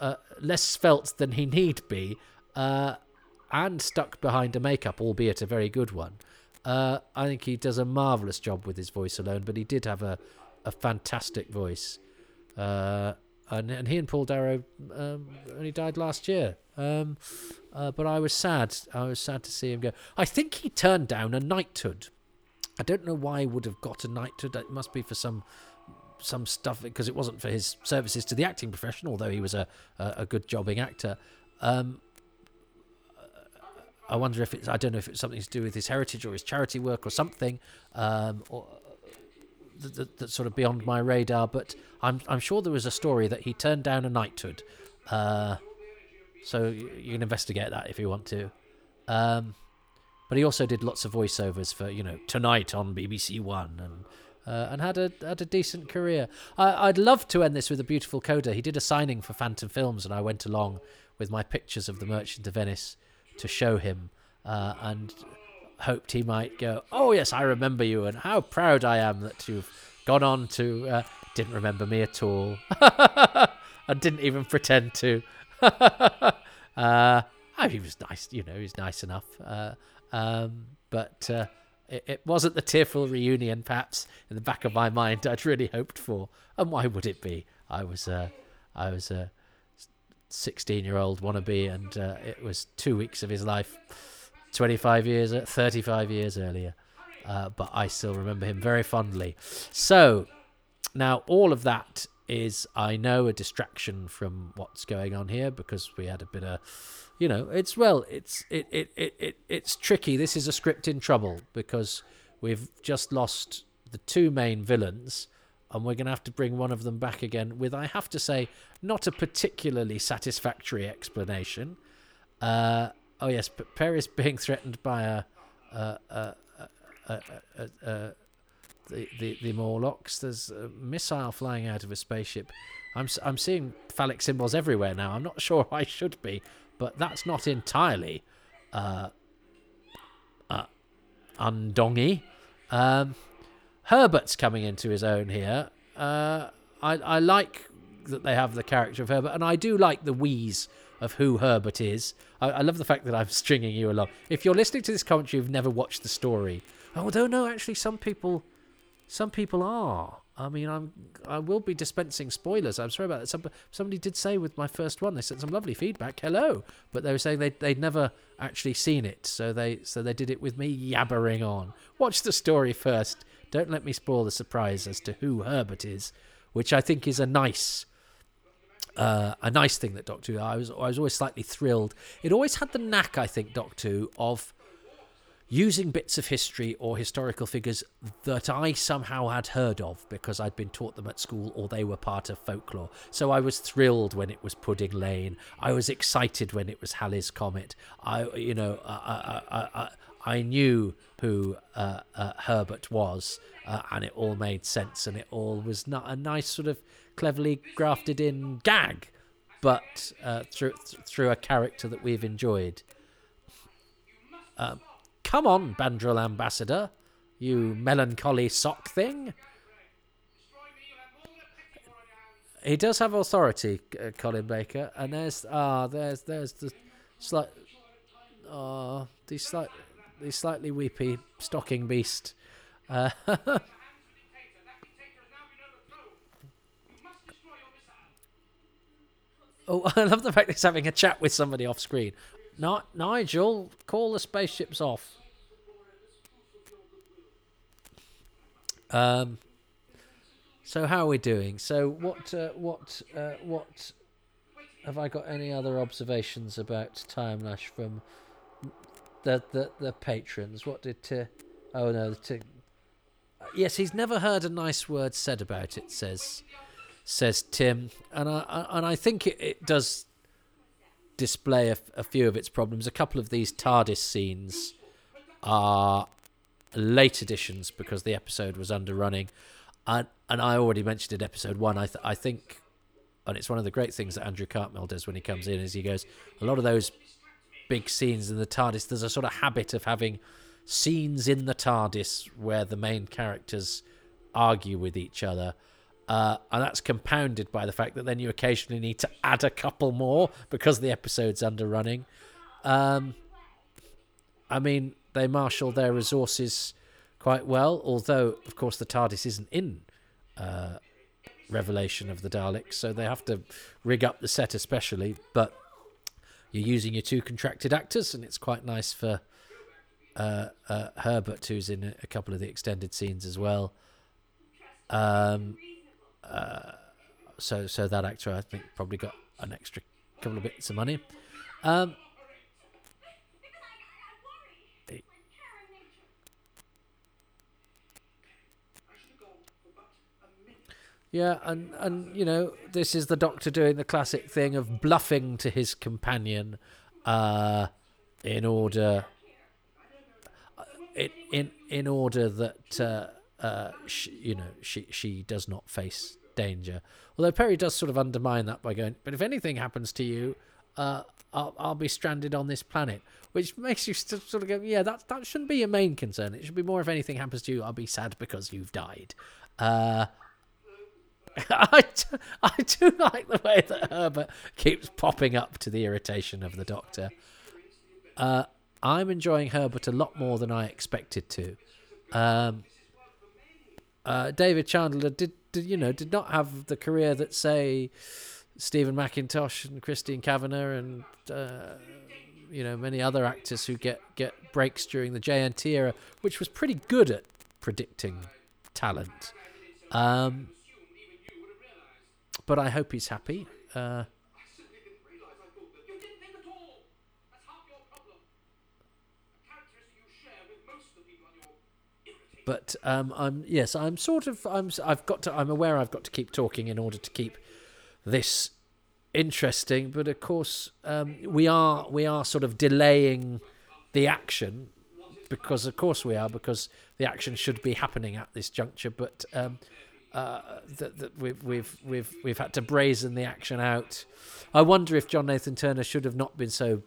uh, less svelte than he need be, uh, and stuck behind a makeup, albeit a very good one. Uh, I think he does a marvelous job with his voice alone, but he did have a a fantastic voice. Uh, and, and he and Paul Darrow um, only died last year. Um, uh, but I was sad. I was sad to see him go. I think he turned down a knighthood. I don't know why he would have got a knighthood. It must be for some some stuff because it wasn't for his services to the acting profession, although he was a a, a good jobbing actor. Um, I wonder if it's I don't know if it's something to do with his heritage or his charity work or something, um, or that, that's sort of beyond my radar. But I'm I'm sure there was a story that he turned down a knighthood. Uh, so you can investigate that if you want to. Um, but he also did lots of voiceovers for you know tonight on BBC One and. Uh, and had a had a decent career. I, would love to end this with a beautiful coda. He did a signing for Phantom Films, and I went along with my pictures of the Merchant of Venice to show him, uh, and hoped he might go, "Oh yes, I remember you, and how proud I am that you've gone on to." Uh, didn't remember me at all, and didn't even pretend to. uh, oh, he was nice, you know, he's nice enough. Uh, um, but uh, it, it, wasn't the tearful reunion, perhaps in the back of my mind, I'd really hoped for. And why would it be? I was, uh, I was a sixteen-year-old wannabe, and uh, it was two weeks of his life 25 years, uh, 35 years earlier. Uh, but I still remember him very fondly. So now all of that is I know a distraction from what's going on here because we had a bit of, you know, it's well, it's it it it, it it's tricky. This is a script in trouble because we've just lost the two main villains and we're going to have to bring one of them back again with, I have to say, not a particularly satisfactory explanation. Uh, oh yes, but Peri's being threatened by a, a, a, a the, the the Morlox. There's a missile flying out of a spaceship. I'm I'm seeing phallic symbols everywhere now. I'm not sure I should be, but that's not entirely uh, uh, undongy. Um, Herbert's coming into his own here. Uh, I I like that they have the character of Herbert, and I do like the wheeze of who Herbert is. I, I love the fact that I'm stringing you along. If you're listening to this commentary, you've never watched the story. Although no, actually, some people some people are. I mean, I'm I will be dispensing spoilers. I'm sorry about that. Some, somebody did say with my first one, they sent some lovely feedback. Hello, but they were saying they they'd never actually seen it, so they so they did it with me yabbering on. Watch the story first. Don't let me spoil the surprise as to who Herbert is, which I think is a nice. Uh, a nice thing that Doctor Who. I was I was always slightly thrilled. It always had the knack, I think, Doctor Who, of using bits of history or historical figures that I somehow had heard of because I'd been taught them at school or they were part of folklore. So I was thrilled when it was Pudding Lane. I was excited when it was Halley's Comet. I, you know, I, I, I, I knew who uh, uh, Herbert was, uh, and it all made sense, and it all was not a nice sort of cleverly grafted in gag, but uh, through through a character that we've enjoyed. Um, Come on, Bandril Ambassador, you melancholy sock thing. He does have authority, uh, Colin Baker, and there's ah, there's there's the slight, ah, the slight, the slightly weepy stocking beast. Uh, oh, I love the fact he's having a chat with somebody off screen. Nigel, call the spaceships off. Um. So how are we doing? So what? Uh, what? Uh, what? Have I got any other observations about Timelash from the the the patrons? What did? T- oh no, T- yes, he's never heard a nice word said about it. Says says Tim, and I, and I think it, it does display a, a few of its problems. A couple of these TARDIS scenes are late editions because the episode was underrunning. And, and I already mentioned in episode one, I, th- I think, and it's one of the great things that Andrew Cartmel does when he comes in, is he goes, a lot of those big scenes in the TARDIS, there's a sort of habit of having scenes in the TARDIS where the main characters argue with each other. Uh, and that's compounded by the fact that then you occasionally need to add a couple more because the episode's underrunning. Um, I mean, they marshal their resources quite well, although, of course, the TARDIS isn't in uh, Revelation of the Daleks, so they have to rig up the set especially. But you're using your two contracted actors, and it's quite nice for uh, uh, Herbert, who's in a couple of the extended scenes as well. Um, uh, so so that actor I think probably got an extra couple of bits of money. Um, yeah, and and you know this is the Doctor doing the classic thing of bluffing to his companion, uh, in order. Uh, in in in order that uh, uh, she, you know, she she does not face danger. Although Peri does sort of undermine that by going, "But if anything happens to you, uh, I'll, I'll be stranded on this planet," which makes you sort of go, "Yeah, that that shouldn't be your main concern. It should be more if anything happens to you, I'll be sad because you've died." Uh, I, do, I do like the way that Herbert keeps popping up to the irritation of the Doctor. Uh, I'm enjoying Herbert a lot more than I expected to. Um, uh, David Chandler did, did, you know, did not have the career that say Steven Mackintosh and Christine Kavanagh and uh, you know many other actors who get get breaks during the JNT era, which was pretty good at predicting talent. Um, but I hope he's happy. Uh, but um, I'm yes, I'm sort of I'm I've got to I'm aware I've got to keep talking in order to keep this interesting. But of course, um, we are we are sort of delaying the action because of course we are because the action should be happening at this juncture. But um, uh, that, that we've we've we've we've had to brazen the action out. I wonder if John Nathan Turner should have not been so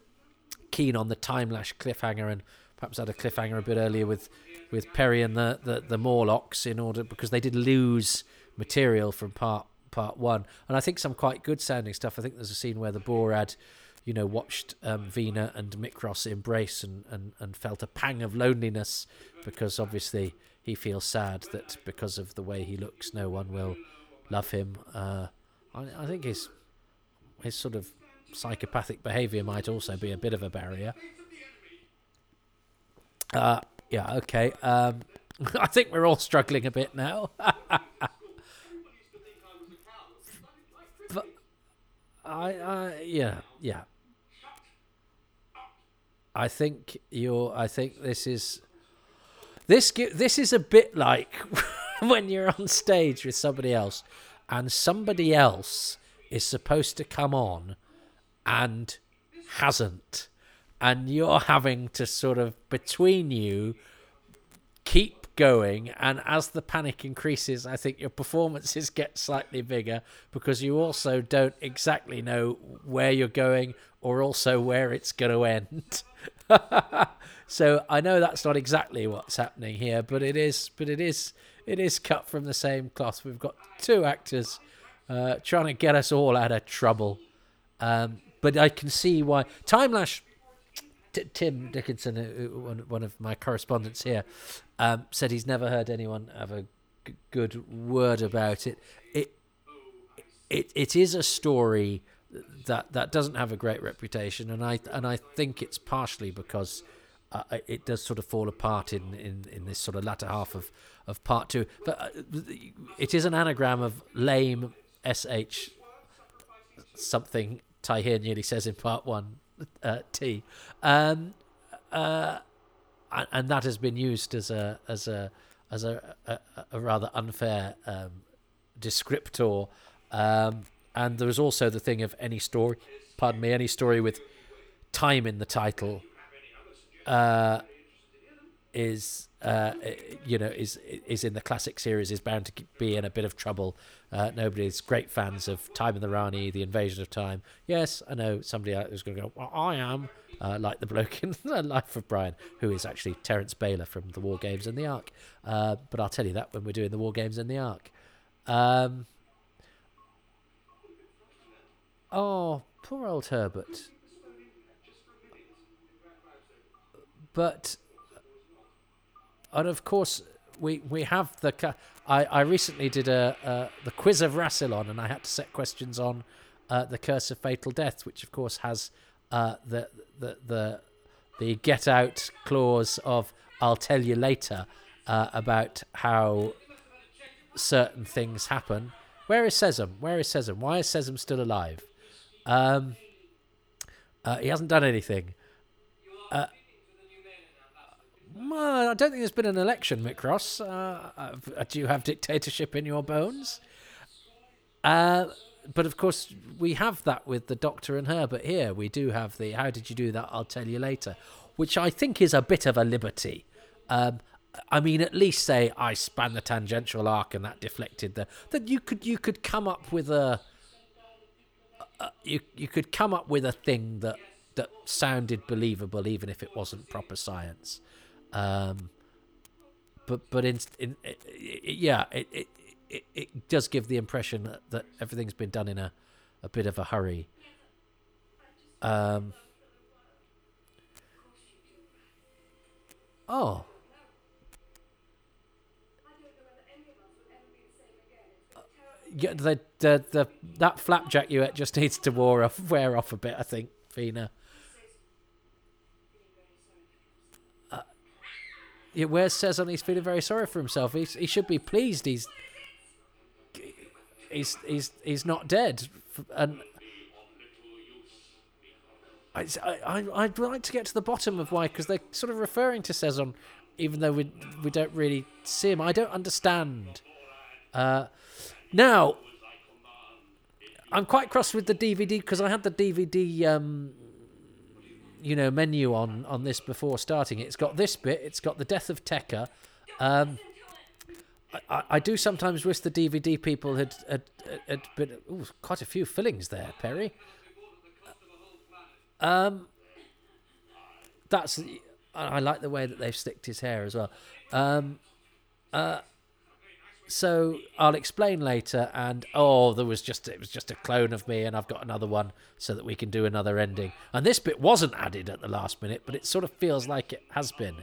keen on the time lash cliffhanger and perhaps had a cliffhanger a bit earlier with with Peri and the, the, the Morlox in order because they did lose material from part part one and I think some quite good sounding stuff. I think there's a scene where the Borad, you know, watched um, Vena and Mykros embrace and, and, and felt a pang of loneliness because obviously he feels sad that because of the way he looks, no one will love him. Uh, I, I think his his sort of psychopathic behaviour might also be a bit of a barrier. Uh, yeah, okay. Um, I think we're all struggling a bit now. but I, I, yeah, yeah. I think you're. I think this is. This this is a bit like when you're on stage with somebody else, and somebody else is supposed to come on, and hasn't, and you're having to sort of between you keep going. And as the panic increases i think your performances get slightly bigger because you also don't exactly know where you're going or also where it's going to end so i know that's not exactly what's happening here but it is but it is it is cut from the same cloth. We've got two actors uh, trying to get us all out of trouble. Um, but i can see why. Timelash T- Tim Dickinson, one, one of my correspondents here, um, said he's never heard anyone have a g- good word about it. It it it is a story that that doesn't have a great reputation, and I and I think it's partially because uh, it does sort of fall apart in, in, in this sort of latter half of, of part two. But uh, it is an anagram of lame sh something Tyheer nearly says in part one uh, T, um, uh, and, and that has been used as a as a as a, a, a rather unfair um, descriptor. Um, and there was also the thing of any story, pardon me, any story with time in the title uh, is uh, you know is is in the classic series is bound to be in a bit of trouble. Uh, nobody's great fans of Time and the Rani, The Invasion of Time. Yes, I know somebody who's going to go. Well, I am uh, like the bloke in the Life of Brian, who is actually Terence Bayler from the War Games and the Ark. Uh, but I'll tell you that when we're doing the War Games and the Ark. Um, oh, poor old Herbert. But and of course we we have the I, I recently did a uh, the quiz of Rassilon and I had to set questions on uh, the curse of fatal death which of course has uh, the, the the the get out clause of I'll tell you later uh, about how certain things happen. Where is Sezon where is Sezon why is Sezon still alive? Um uh, he hasn't done anything well, I don't think there's been an election, Mykros. Uh, uh, do you have dictatorship in your bones? Uh, but of course, we have that with the Doctor and Herbert here. We do have the "How did you do that?" I'll tell you later, which I think is a bit of a liberty. Um, I mean, at least say I span the tangential arc and that deflected the that you could you could come up with a you you could come up with a thing that that sounded believable even if it wasn't proper science. Um, but but in, in it, it, yeah, it, it it it does give the impression that, that everything's been done in a a bit of a hurry. Um. Oh. Yeah, the, the the that flapjack you just needs to wear off wear off a bit. I think, Vena. Yeah, where says he's feeling very sorry for himself. He's, he should be pleased. He's he's he's he's not dead, and I, I I'd like to get to the bottom of why, because they're sort of referring to Sezon, even though we we don't really see him. I don't understand. Uh, now, I'm quite cross with the DVD because I had the DVD, um, you know, menu on on this before starting. It's got this bit. It's got the death of Tekker. Um, I, I do sometimes wish the DVD people had had, had been ooh, quite a few fillings there, Peri. Um, that's I like the way that they've sticked his hair as well. Um, uh, so I'll explain later. And oh, there was just it was just a clone of me, and I've got another one so that we can do another ending. And this bit wasn't added at the last minute, but it sort of feels like it has been.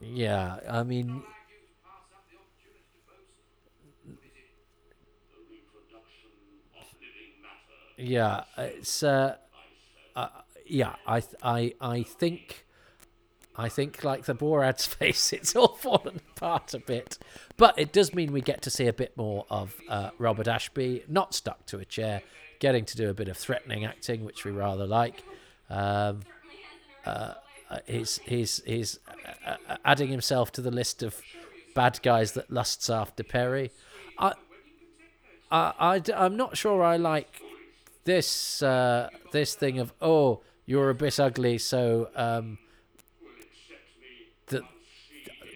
Yeah, I mean, yeah, it's uh, uh yeah, I I I think. I think, like the Borad's face, it's all fallen apart a bit. But it does mean we get to see a bit more of uh, Robert Ashby, not stuck to a chair, getting to do a bit of threatening acting, which we rather like. Um, uh, uh, he's he's he's uh, uh, adding himself to the list of bad guys that lusts after Peri. I, I, I am not sure I like this uh, this thing of oh you're a bit ugly, so um, that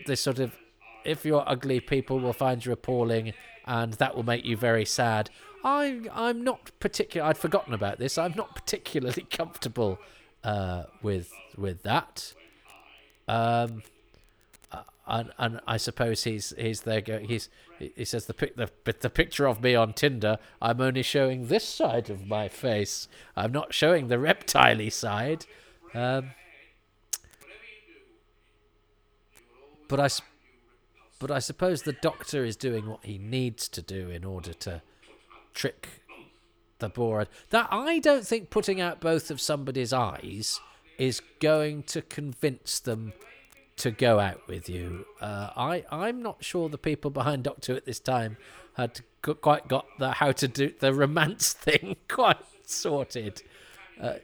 this sort of if you're ugly, people will find you appalling, and that will make you very sad. I I'm not particular. I'd forgotten about this. I'm not particularly comfortable uh, with with that. Um, uh, and and I suppose he's he's there. He's he says the pic the the picture of me on Tinder. I'm only showing this side of my face. I'm not showing the reptile side. Um, but I, but I suppose the doctor is doing what he needs to do in order to trick the Borad. That I don't think putting out both of somebody's eyes is going to convince them to go out with you. Uh, I I'm not sure the people behind Doctor at this time had quite got the how to do the romance thing quite sorted. Uh,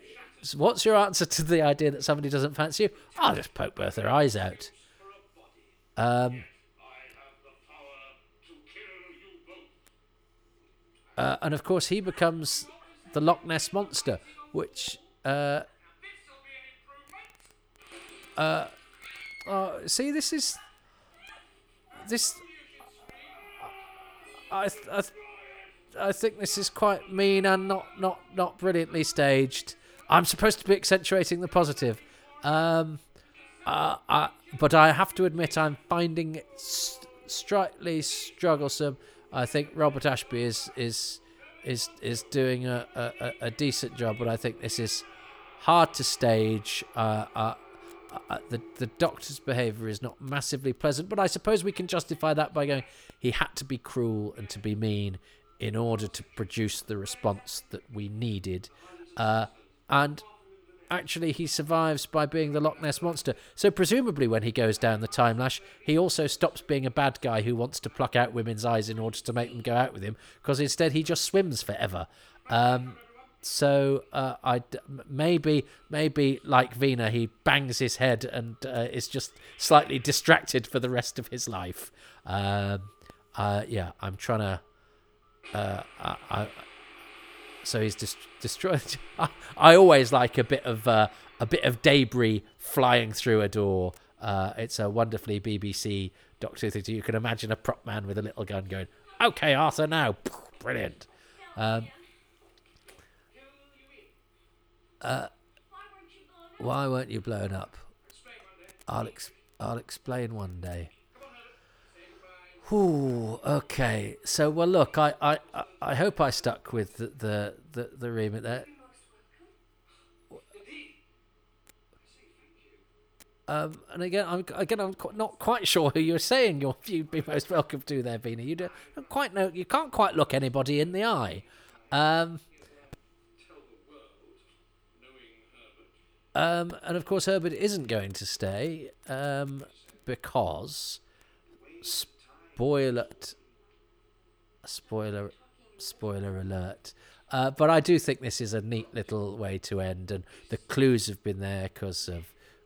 so what's your answer to the idea that somebody doesn't fancy you? I'll just poke both their eyes out. Um, uh, and of course, he becomes the Loch Ness monster, which uh, uh, uh, see, this is this. I I, I think this is quite mean and not not not brilliantly staged. I'm supposed to be accentuating the positive, um, uh, I, but I have to admit I'm finding it s- slightly strugglesome. I think Robert Ashby is is is is doing a, a, a- a decent job, but I think this is hard to stage. Uh, uh, uh, the the doctor's behaviour is not massively pleasant, but I suppose we can justify that by going he had to be cruel and to be mean in order to produce the response that we needed, uh, and actually he survives by being the Loch Ness monster. So presumably, when he goes down the Timelash, he also stops being a bad guy who wants to pluck out women's eyes in order to make them go out with him, because instead he just swims forever. Um, so uh, I maybe maybe like Vena, he bangs his head and uh, is just slightly distracted for the rest of his life. Um, uh, yeah, I'm trying to. Uh, I, I, so he's dis- destroyed. I, I always like a bit of uh, a bit of debris flying through a door. Uh, it's a wonderfully BBC Doctor Who. You can imagine a prop man with a little gun going, "Okay, Arthur, now." Brilliant. Um, uh, why weren't you blown up? I'll ex- I'll explain one day. Ooh, okay. So well, look, I, I, I- hope I stuck with the the the, the remit there. Um, and again, I'm again, I'm not quite sure who you're saying you're, you'd be most welcome to there, Vena. You don't, don't quite know. You can't quite look anybody in the eye. Um, um, and of course, Herbert isn't going to stay um, because spoiler spoiler spoiler alert. Uh, but I do think this is a neat little way to end, and the clues have been there because of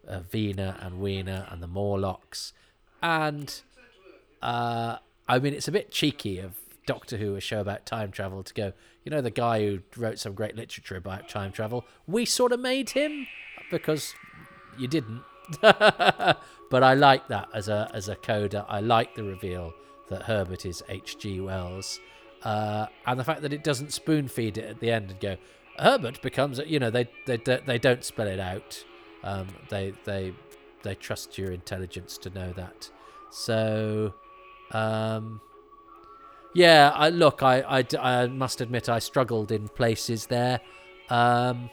uh, Vena and Weena and the Morlocks, and uh, I mean it's a bit cheeky of Doctor Who, a show about time travel, to go. You know the guy who wrote some great literature about time travel. We sort of made him because you didn't. but I like that as a as a coda. I like the reveal that Herbert is H.G. Wells, uh, and the fact that it doesn't spoon feed it at the end and go Herbert becomes. You know they they they don't spell it out. Um, they they they trust your intelligence to know that. So, um, yeah. I look. I, I I must admit I struggled in places there. Um,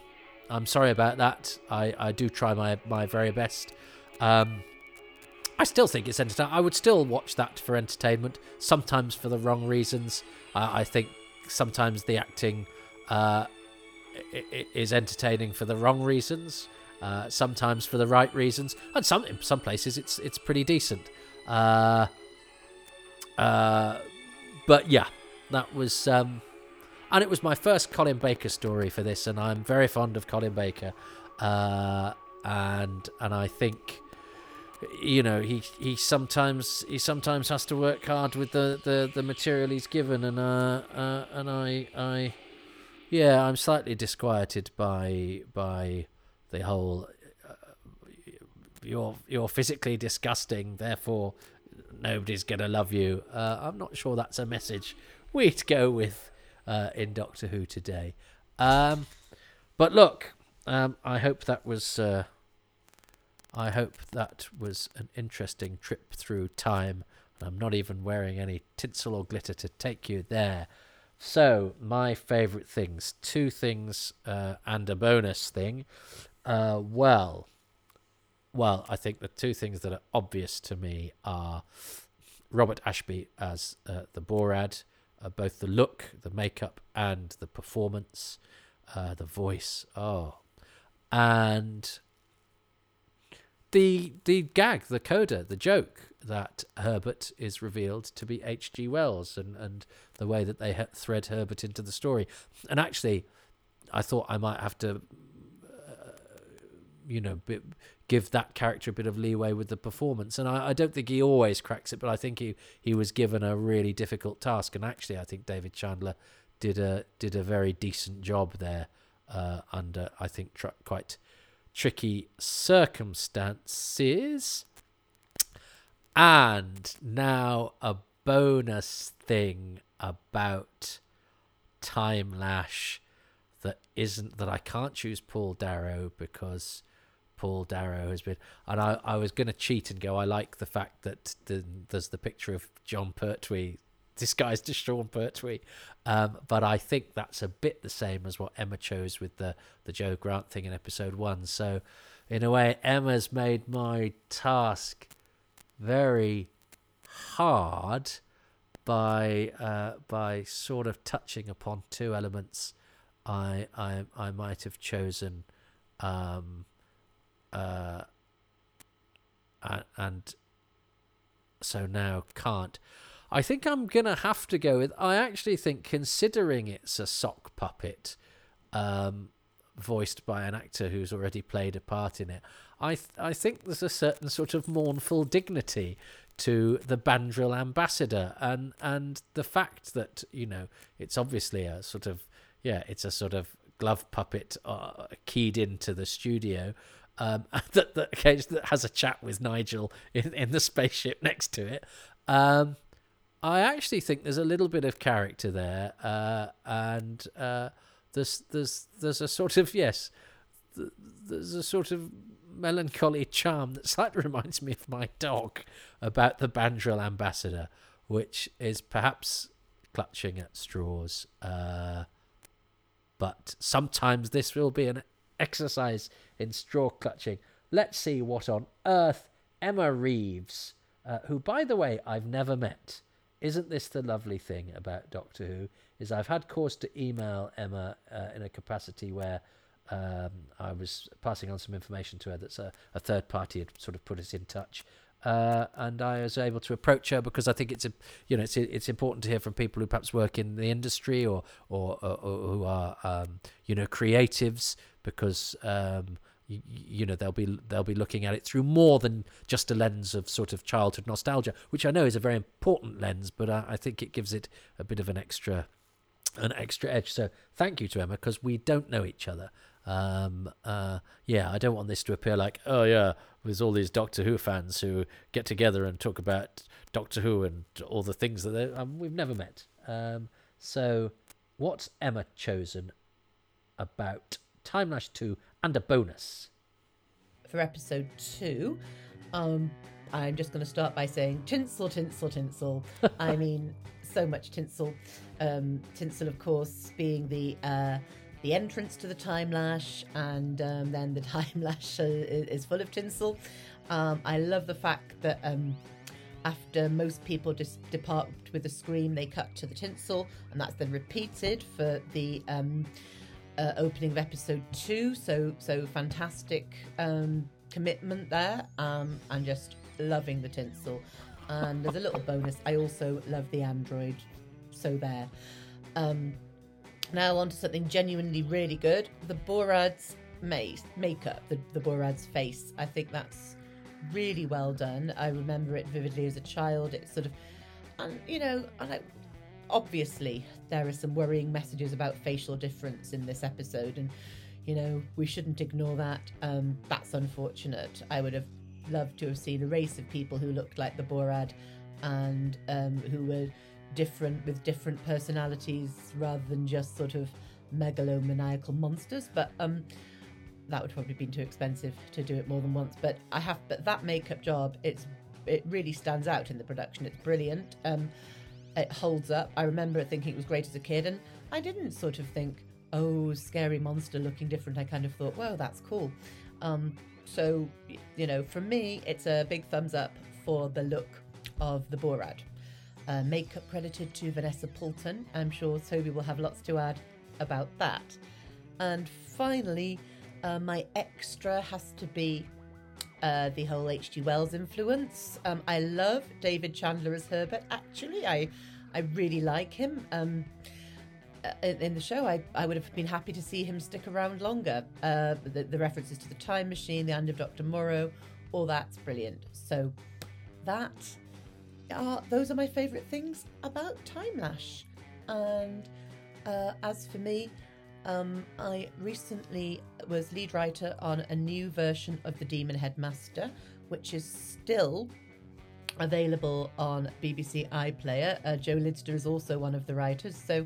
I'm sorry about that. I, I do try my, my very best. Um, I still think it's entertaining. I would still watch that for entertainment, sometimes for the wrong reasons. Uh, I think sometimes the acting uh, is entertaining for the wrong reasons, uh, sometimes for the right reasons, and some in some places it's it's pretty decent. Uh, uh, but yeah, that was um, and it was my first Colin Baker story for this, and I'm very fond of Colin Baker, uh, and and I think you know he he sometimes he sometimes has to work hard with the the, the material he's given, and uh, uh and I I yeah I'm slightly disquieted by by the whole uh, you're you're physically disgusting, therefore nobody's gonna love you. Uh, I'm not sure that's a message we'd go with uh, in Doctor Who today. Um, but look, um, I hope that was. Uh, I hope that was an interesting trip through time. I'm not even wearing any tinsel or glitter to take you there. So, my favourite things two things uh, and a bonus thing. Uh, well, well, I think the two things that are obvious to me are Robert Ashby as uh, the Borad, uh, both the look, the makeup, and the performance, uh, the voice. Oh, and the the gag, the coda, the joke that Herbert is revealed to be H.G. Wells, and and the way that they thread Herbert into the story. And actually, I thought I might have to you know, give that character a bit of leeway with the performance. And I, I, don't think he always cracks it, but I think he, he was given a really difficult task. And actually, I think David Chandler did a did a very decent job there uh, under I think tr- quite tricky circumstances. And now a bonus thing about Timelash that isn't that I can't choose Paul Darrow because Paul Darrow has been. And I, I was going to cheat and go, I like the fact that the, there's the picture of Jon Pertwee disguised as Sean Pertwee. Um, but I think that's a bit the same as what Emma chose with the, the Jo Grant thing in episode one. So, in a way, Emma's made my task very hard by uh, by sort of touching upon two elements I I I might have chosen um, uh, and so now can't. I think I'm gonna have to go with. I actually think, considering it's a sock puppet, um, voiced by an actor who's already played a part in it, I th- I think there's a certain sort of mournful dignity to the Bandril ambassador, and and the fact that you know it's obviously a sort of yeah, it's a sort of glove puppet uh, keyed into the studio um, that, that occasionally has a chat with Nigel in, in the spaceship next to it. Um, I actually think there's a little bit of character there, uh, and uh, there's there's there's a sort of yes, there's a sort of melancholy charm that slightly reminds me of my dog about the Bandril ambassador, which is perhaps clutching at straws. Uh, but sometimes this will be an exercise in straw clutching. Let's see what on earth Emma Reeves, uh, who, by the way, I've never met. Isn't this the lovely thing about Doctor Who? Is I've had cause to email Emma uh, in a capacity where um, I was passing on some information to her that's a, a third party had sort of put us in touch. Uh, and I was able to approach her because I think it's a, you know, it's it's important to hear from people who perhaps work in the industry or or, or, or who are, um, you know, creatives because um, you, you know they'll be they'll be looking at it through more than just a lens of sort of childhood nostalgia, which I know is a very important lens, but I, I think it gives it a bit of an extra an extra edge. So thank you to Emma because we don't know each other. Um, uh, yeah, I don't want this to appear like, oh yeah, there's all these Doctor Who fans who get together and talk about Doctor Who and all the things that they, um, we've never met. Um, so, what's Emma chosen about Timelash 2 and a bonus? For episode two, um, I'm just going to start by saying tinsel, tinsel, tinsel. I mean, so much tinsel. Um, tinsel, of course, being the uh, the entrance to the Timelash, and um, then the Timelash is full of tinsel. Um, I love the fact that um, after most people just depart with a scream, they cut to the tinsel, and that's then repeated for the um, uh, opening of episode two. So, so fantastic um, commitment there, um, and just loving the tinsel. And as a little bonus, I also love the android. So there. Um, now on to something genuinely really good. The Borad's mace, makeup, the, the Borad's face. I think that's really well done. I remember it vividly as a child. It's sort of, and you know, I, obviously there are some worrying messages about facial difference in this episode, and you know we shouldn't ignore that. Um, that's unfortunate. I would have loved to have seen a race of people who looked like the Borad, and um, who were different with different personalities rather than just sort of megalomaniacal monsters. But um, that would probably have been too expensive to do it more than once. But I have, but that makeup job, it's it really stands out in the production. It's brilliant. Um, it holds up. I remember thinking it was great as a kid, and I didn't sort of think, oh, scary monster looking different. I kind of thought, well, that's cool. Um, so, you know, for me, it's a big thumbs up for the look of the Borad. Uh, makeup credited to Vanessa Poulton. I'm sure Toby will have lots to add about that. And finally, uh, my extra has to be uh, the whole H.G. Wells influence. Um, I love David Chandler as Herbert. Actually, I I really like him. Um, uh, in, the show, I, I would have been happy to see him stick around longer. Uh, the, the references to the time machine, the end of Doctor Moreau, all that's brilliant. So that are those are my favourite things about Timelash. And uh, as for me, um, I recently was lead writer on a new version of The Demon Headmaster, which is still available on BBC iPlayer. Uh, Joe Lidster is also one of the writers, so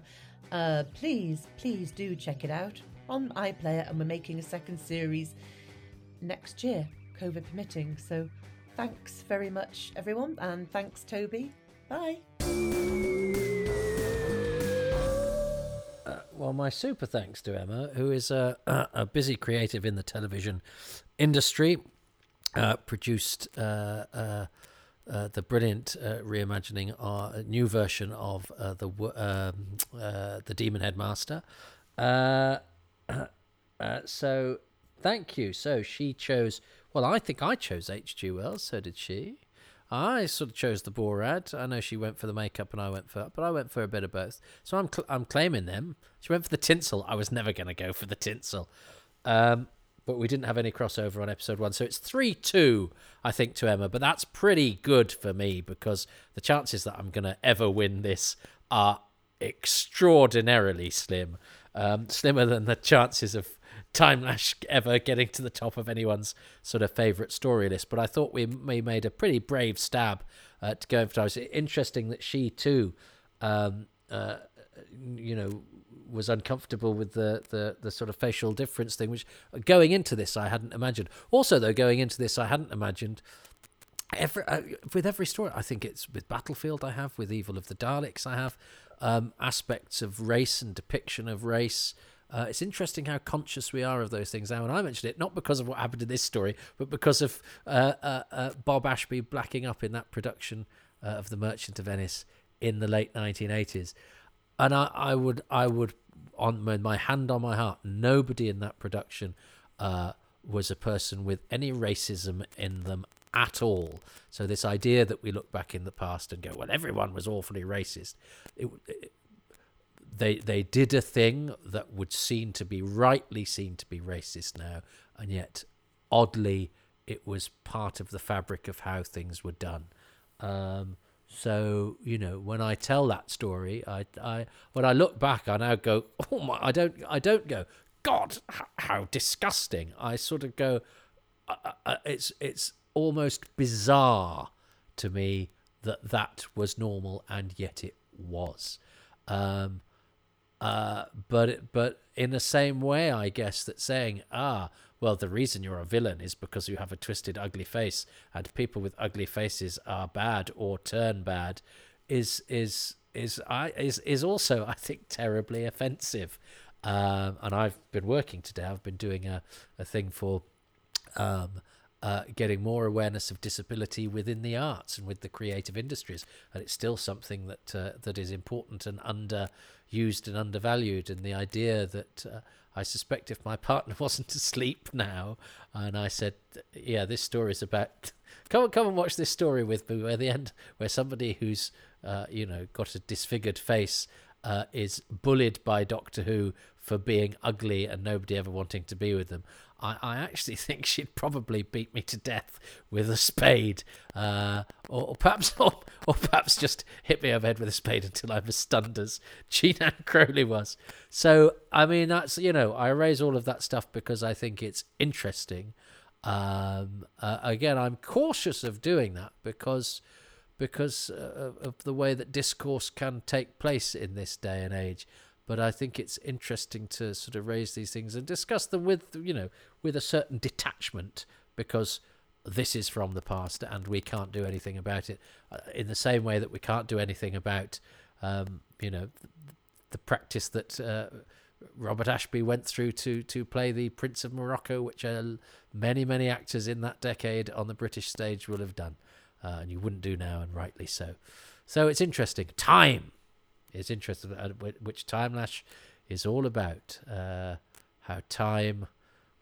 uh, please, please do check it out on iPlayer. And we're making a second series next year, COVID permitting. So thanks very much, everyone, and thanks, Toby. Bye. Well, my super thanks to Emma, who is a, a busy creative in the television industry, uh, produced uh, uh, uh the brilliant uh, reimagining, our uh, new version of the um, the Demon Headmaster. so, thank you. So she chose. Well, I think I chose H.G. Wells. So did she. I sort of chose the Borad. I know she went for the makeup and I went for, but I went for a bit of both. So I'm cl- I'm claiming them. She went for the tinsel. I was never going to go for the tinsel, um, but we didn't have any crossover on episode one, so it's three two, I think, to Emma. But that's pretty good for me because the chances that I'm going to ever win this are extraordinarily slim, um, slimmer than the chances of Timelash ever getting to the top of anyone's sort of favourite story list. But I thought we, we made a pretty brave stab uh, to go time. It's interesting that she too, um, uh, you know, was uncomfortable with the, the the sort of facial difference thing, which going into this I hadn't imagined. Also, though, going into this I hadn't imagined every uh, with every story. I think it's with Battlefield. I have with Evil of the Daleks. I have um, aspects of race and depiction of race. Uh, it's interesting how conscious we are of those things now. And I mentioned it not because of what happened in this story, but because of uh, uh, uh Bob Ashby blacking up in that production uh, of The Merchant of Venice in the late 1980s. And I, I would, I would, on my hand on my heart, nobody in that production uh, was a person with any racism in them at all. So this idea that we look back in the past and go, well, everyone was awfully racist. It, it, they they did a thing that would seem to be rightly seen to be racist now, and yet oddly it was part of the fabric of how things were done. Um, so you know, when I tell that story, I, I when I look back, I now go, oh my! I don't, I don't go, God, how, how disgusting. I sort of go, uh, uh, uh, it's it's almost bizarre to me that that was normal, and yet it was. Um, uh, but but in the same way, I guess that saying, ah, well, the reason you're a villain is because you have a twisted, ugly face, and people with ugly faces are bad or turn bad, is is is I is is also I think terribly offensive. Um, and I've been working today. I've been doing a a thing for. Um, uh, getting more awareness of disability within the arts and with the creative industries, and it's still something that uh, that is important and underused and undervalued. And the idea that uh, I suspect if my partner wasn't asleep now, and I said, "Yeah, this story is about," come come and watch this story with me. Where the end, where somebody who's uh, you know got a disfigured face uh, is bullied by Doctor Who for being ugly and nobody ever wanting to be with them. I, I actually think she'd probably beat me to death with a spade, uh, or, or, perhaps, or, or, perhaps just hit me over the head with a spade until I'm as stunned as Ann Crowley was. So, I mean, that's you know, I raise all of that stuff because I think it's interesting. Um, uh, again, I'm cautious of doing that because because uh, of the way that discourse can take place in this day and age. But I think it's interesting to sort of raise these things and discuss them with you know with a certain detachment because this is from the past and we can't do anything about it uh, in the same way that we can't do anything about um, you know the practice that uh, Robert Ashby went through to to play the Prince of Morocco, which uh, many many actors in that decade on the British stage will have done, uh, and you wouldn't do now, and rightly so. So it's interesting. Time is interested, uh, which Timelash is all about. Uh, how time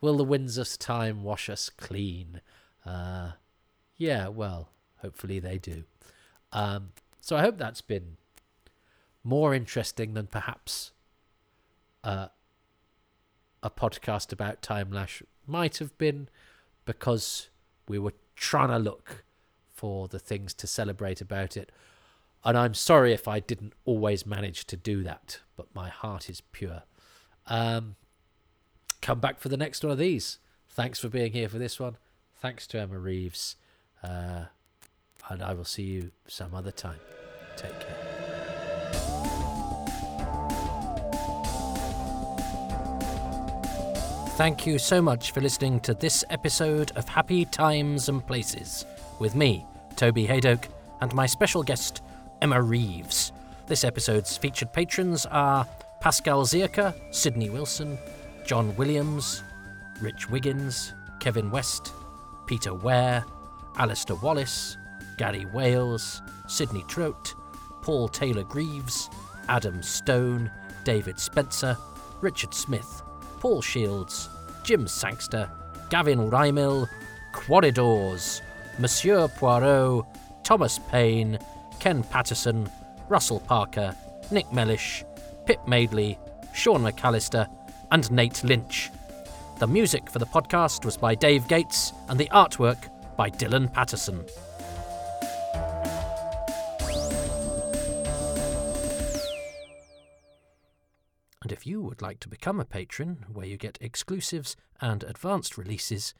will the winds of time wash us clean? Uh, yeah, well, hopefully they do. Um, so I hope that's been more interesting than perhaps uh, a podcast about Timelash might have been, because we were trying to look for the things to celebrate about it and I'm sorry if I didn't always manage to do that, but my heart is pure. Um, come back for the next one of these. Thanks for being here for this one. Thanks to Emma Reeves. Uh, and I will see you some other time. Take care. Thank you so much for listening to this episode of Happy Times and Places with me, Toby Hadoke, and my special guest, Emma Reeves. This episode's featured patrons are Pascal Zierka, Sydney Wilson, John Williams, Rich Wiggins, Kevin West, Peter Ware, Alistair Wallace, Gary Wales, Sydney Trout, Paul Taylor Greaves, Adam Stone, David Spencer, Richard Smith, Paul Shields, Jim Sangster, Gavin Rymil, Quarridors, Monsieur Poirot, Thomas Payne, Ken Patterson, Russell Parker, Nick Mellish, Pip Madeley, Sean McAllister, and Nate Lynch. The music for the podcast was by Dave Gates, and the artwork by Dylan Patterson. And if you would like to become a patron, where you get exclusives and advanced releases,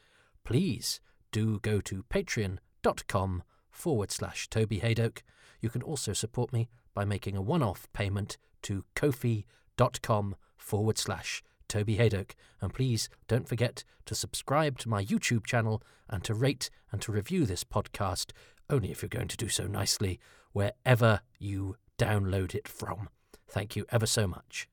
please do go to patreon.com forward slash Toby Hadoke you can also support me by making a one off payment to ko-fi.com forward slash Toby Hadoke. And please don't forget to subscribe to my YouTube channel and to rate and to review this podcast, only if you're going to do so nicely, wherever you download it from. Thank you ever so much.